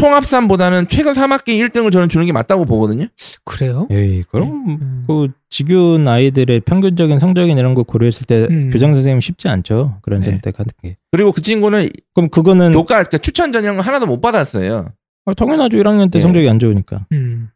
총합산보다는 최근 3학기 1등을 저는 주는 게 맞다고 보거든요. 그래요. 에이 그럼 음. 그 직윤 아이들의 평균적인 성적이나 이런 걸 고려했을 때 음. 교장 선생님 쉽지 않죠. 그런 네. 선택하는 게. 그리고 그 친구는 그럼 그거는 교과 그러니까 추천 전형을 하나도 못 받았어요. 아, 당연하죠. 1학년 때 예. 성적이 안 좋으니까. 음.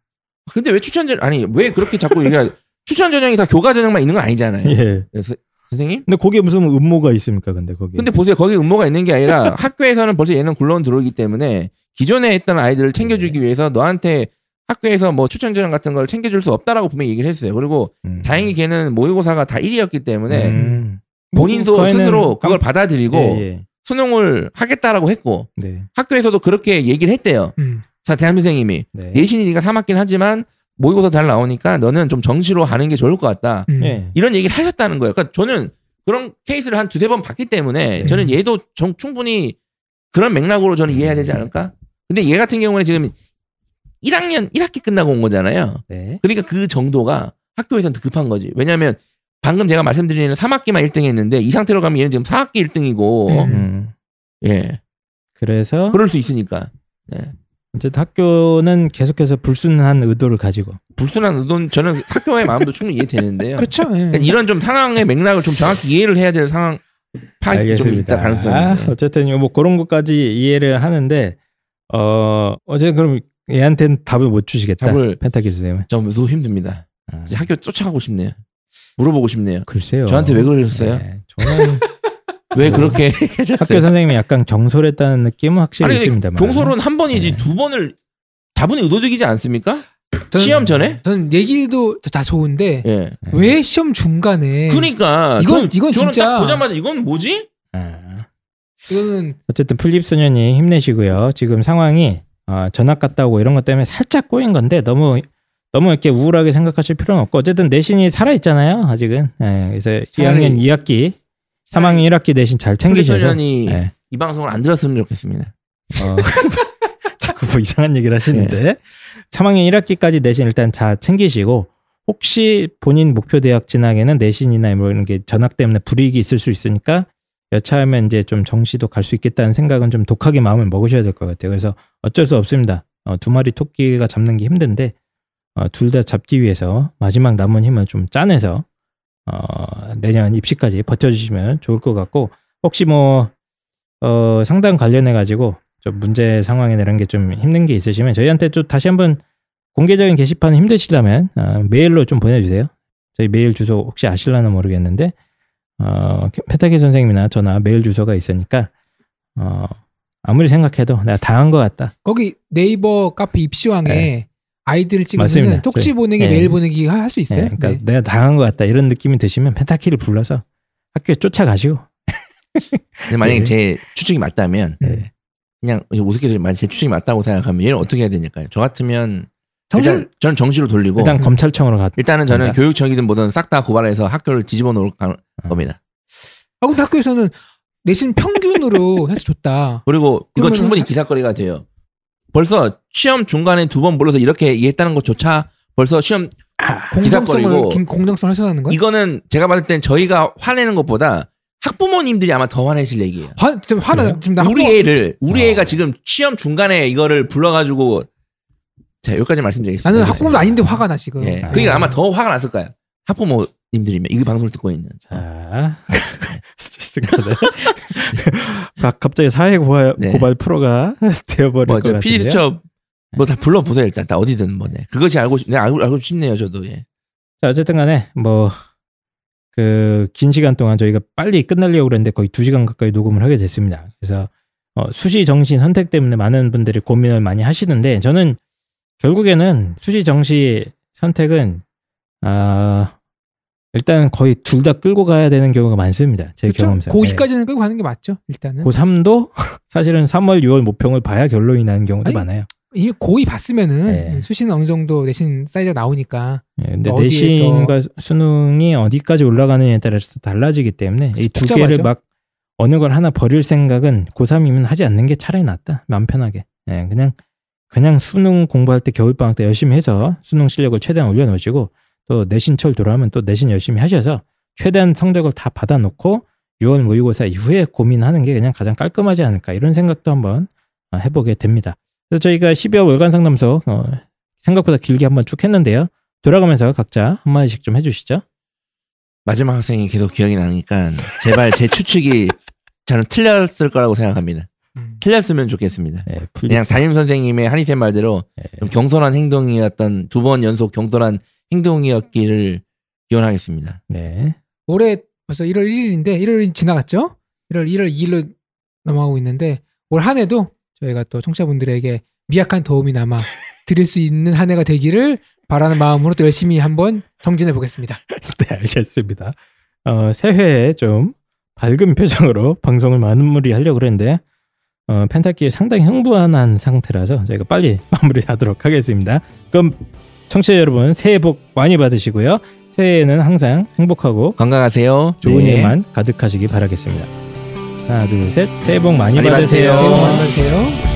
근데 왜 추천 전 아니 왜 그렇게 자꾸 얘기하 추천 전형이 다 교과 전형만 있는 건 아니잖아요. 예. 그래서 선생님? 근데 거기에 무슨 음모가 있습니까? 근데 거기. 근데 보세요. 거기 음모가 있는 게 아니라 학교에서는 벌써 얘는 굴러온 들어오기 때문에 기존에 있던 아이들을 챙겨주기 네. 위해서 너한테 학교에서 뭐 추천 전형 같은 걸 챙겨줄 수 없다라고 분명히 얘기를 했어요. 그리고 음. 다행히 걔는 모의고사가 다 1위였기 때문에 음. 본인도 뭐, 스스로 그걸 깜- 받아들이고 예, 예. 수능을 하겠다라고 했고 네. 학교에서도 그렇게 얘기를 했대요. 음. 사 대한 선생님이 네. 내신이 네가 3학기는 하지만 모의고사 잘 나오니까 너는 좀 정시로 하는 게 좋을 것 같다. 음. 예. 이런 얘기를 하셨다는 거예요. 그러니까 저는 그런 케이스를 한 두세 번 봤기 때문에 네. 저는 얘도 정- 충분히 그런 맥락으로 저는 이해해야 되지 않을까? 근데 얘 같은 경우는 지금 1학년 1학기 끝나고 온 거잖아요. 네. 그러니까 그 정도가 학교에서는 더 급한 거지. 왜냐하면 방금 제가 말씀드리는 3학기만 1등 했는데 이 상태로 가면 얘는 지금 4학기 1등이고 음. 음. 예 그래서 그럴 수 있으니까 어쨌든 학교는 계속해서 불순한 의도를 가지고 불순한 의도는 저는 학교의 마음도 충분히 이해되는데요. 그렇죠. 예. 그러니까 이런 좀 상황의 맥락을 좀 정확히 이해를 해야 될 상황 파악이 좀 있다 가능성이. 아, 네. 어쨌든 뭐 그런 것까지 이해를 하는데 어 어제 그럼 얘한테는 답을 못 주시겠다. 답을- 펜타키 선생님은. 저 너무 힘듭니다. 아, 이제 학교 쫓아가고 싶네요. 물어보고 싶네요. 글쎄요. 저한테 왜 그러셨어요? 네, 저는 왜 그렇게 학교 하셨어요? 선생님이 약간 경솔했다는 느낌은 확실히 아니 있습니다만. 경솔은 한 번이지 네. 두 번을 다분히 의도적이지 않습니까? 저는- 시험 전에? 저는 얘기도 다 좋은데 예. 왜 시험 중간에 그러니까 이건- 저는- 이건 저는 진짜- 딱 보자마자 이건 뭐지? 아, 이거는 어쨌든 풀립 소년이 힘내시고요. 지금 상황이 어, 전학 갔다 오고 이런 것 때문에 살짝 꼬인 건데 너무 너무 이렇게 우울하게 생각하실 필요는 없고 어쨌든 내신이 살아 있잖아요. 아직은. 예, 그래서 차라리- 2학년 2학기, 3학년 1학기 내신 잘 챙기셔서. 예. 이 방송을 안 들었으면 좋겠습니다. 어, 자꾸 뭐 이상한 얘기를 하시는데 3학년 1학기까지 내신 일단 잘 챙기시고 혹시 본인 목표 대학 진학에는 내신이나 뭐 이런 게 전학 때문에 불이익이 있을 수 있으니까 여차하면 이제 좀 정시도 갈 수 있겠다는 생각은 좀 독하게 마음을 먹으셔야 될 것 같아요. 그래서 어쩔 수 없습니다. 어, 두 마리 토끼가 잡는 게 힘든데 어, 둘 다 잡기 위해서 마지막 남은 힘을 좀 짜내서 어, 내년 입시까지 버텨주시면 좋을 것 같고 혹시 뭐 어, 상담 관련해 가지고 좀 문제 상황이나 이런 게 좀 힘든 게 있으시면 저희한테 좀 다시 한번 공개적인 게시판 힘드시다면 어, 메일로 좀 보내주세요. 저희 메일 주소 혹시 아실라나 모르겠는데 어, 펜타킬 선생님이나 저나 메일 주소가 있으니까 어, 아무리 생각해도 내가 당한 것 같다. 거기 네이버 카페 입시왕에 네. 맞습니다. 찍으면 쪽지 저희- 보내기 네. 메일 보내기 할 수 있어요. 예, 그러니까 네. 내가 당한 것 같다 이런 느낌이 드시면 펜타킬을 불러서 학교에 쫓아가시고 근데 만약에 네. 제 추측이 맞다면 네. 그냥 우습게 만약 제 추측이 맞다고 생각하면 얘는 어떻게 해야 되니까요? 저 같으면 정신 일단 저는 정시로 돌리고 일단 검찰청으로 가. 일단은 저는 간다. 교육청이든 뭐든 싹 다 고발해서 학교를 뒤집어 놓을 가- 음. 겁니다. 아 근데 학교에서는 내신 평균으로 해서 줬다. 그리고 이거 충분히 기사거리가 돼요. 벌써 시험 중간에 두 번 불러서 이렇게 얘기했다는 것조차 벌써 시험 공정성을 기사거리고 긴- 공정성을 해소하는 거야? 이거는 제가 봤을 땐 저희가 화내는 것보다 학부모님들이 아마 더 화내실 얘기예요. 화, 지금 화나 그래요? 지금 나 우리 학부- 애를 우리 어. 애가 지금 시험 중간에 이거를 불러가지고 자 여기까지 말씀드리겠습니다. 나는 학부모도 아닌데 화가 나 지금. 예, 아. 그러니까 아마 더 화가 났을 거야. 학부모님들이면 이 방송을 듣고 있는. 자. 아, 갑자기 사회 고발, 네. 고발 프로가 되어버릴 것 뭐저 같은데요. PD 수첩 뭐다 불러보세요 일단 다 어디든 뭐 네. 그것이 알고 싶, 네, 알고 알고 싶네요 저도 예. 자, 어쨌든 간에 뭐 그 긴 시간 동안 저희가 빨리 끝내려고 그랬는데 거의 두 시간 가까이 녹음을 하게 됐습니다. 그래서 어, 수시 정시 선택 때문에 많은 분들이 고민을 많이 하시는데 저는 결국에는 수시 정시 선택은 아 일단 거의 둘 다 끌고 가야 되는 경우가 많습니다. 제 그렇죠? 경험상. 고2까지는 끌고 가는 게 맞죠. 일단은. 고3도 사실은 3월, 6월 모평을 봐야 결론이 나는 경우도 아니, 많아요. 이미 고2 봤으면은 네. 수시는 어느 정도 내신 사이즈가 나오니까 예, 근데 어디에 내신과 수능이 어디까지 올라가느냐에 따라서 달라지기 때문에 이 두. 개를 막 어느 걸 하나 버릴 생각은 고3이면 하지 않는 게 차라리 낫다. 마음 편하게. 예, 그냥 그냥 수능 공부할 때 겨울방학 때 열심히 해서 수능 실력을 최대한 올려놓으시고 또 내신철 돌아오면 또 내신 열심히 하셔서 최대한 성적을 다 받아놓고 6월 모의고사 이후에 고민하는 게 그냥 가장 깔끔하지 않을까 이런 생각도 한번 어, 해보게 됩니다. 그래서 저희가 12월 월간 상담소 어, 생각보다 길게 한번 쭉 했는데요. 돌아가면서 각자 한마디씩 좀 해주시죠. 마지막 학생이 계속 기억이 나니까 제발 제 추측이 저는 틀렸을 거라고 생각합니다. 음. 틀렸으면 좋겠습니다. 네, 그냥 담임 선생님의 한의쌤 말대로 네. 좀 경솔한 행동이었던 두 번 연속 경솔한 행동이었기를 기원하겠습니다. 네. 올해 벌써 1월 1일인데 1월이 지나갔죠? 1월 1월 2일로 넘어가고 있는데 올 한 해도 저희가 또 청취자분들에게 미약한 도움이 남아 드릴 수 있는 한 해가 되기를 바라는 마음으로 또 열심히 한번 정진해 보겠습니다. 네, 알겠습니다. 어, 새해에 좀 밝은 표정으로 방송을 마무리하려고 그랬는데 어, 펜타키에 상당히 흥분한 상태라서 저희가 빨리 마무리하도록 하겠습니다. 그럼 청취자 여러분 새해 복 많이 받으시고요. 새해에는 항상 행복하고 건강하세요. 좋은 네. 일만 가득하시기 바라겠습니다. 하나 둘 셋 새해 복 많이 많이 받으세요. 받으세요. 새해 복 많이 받으세요.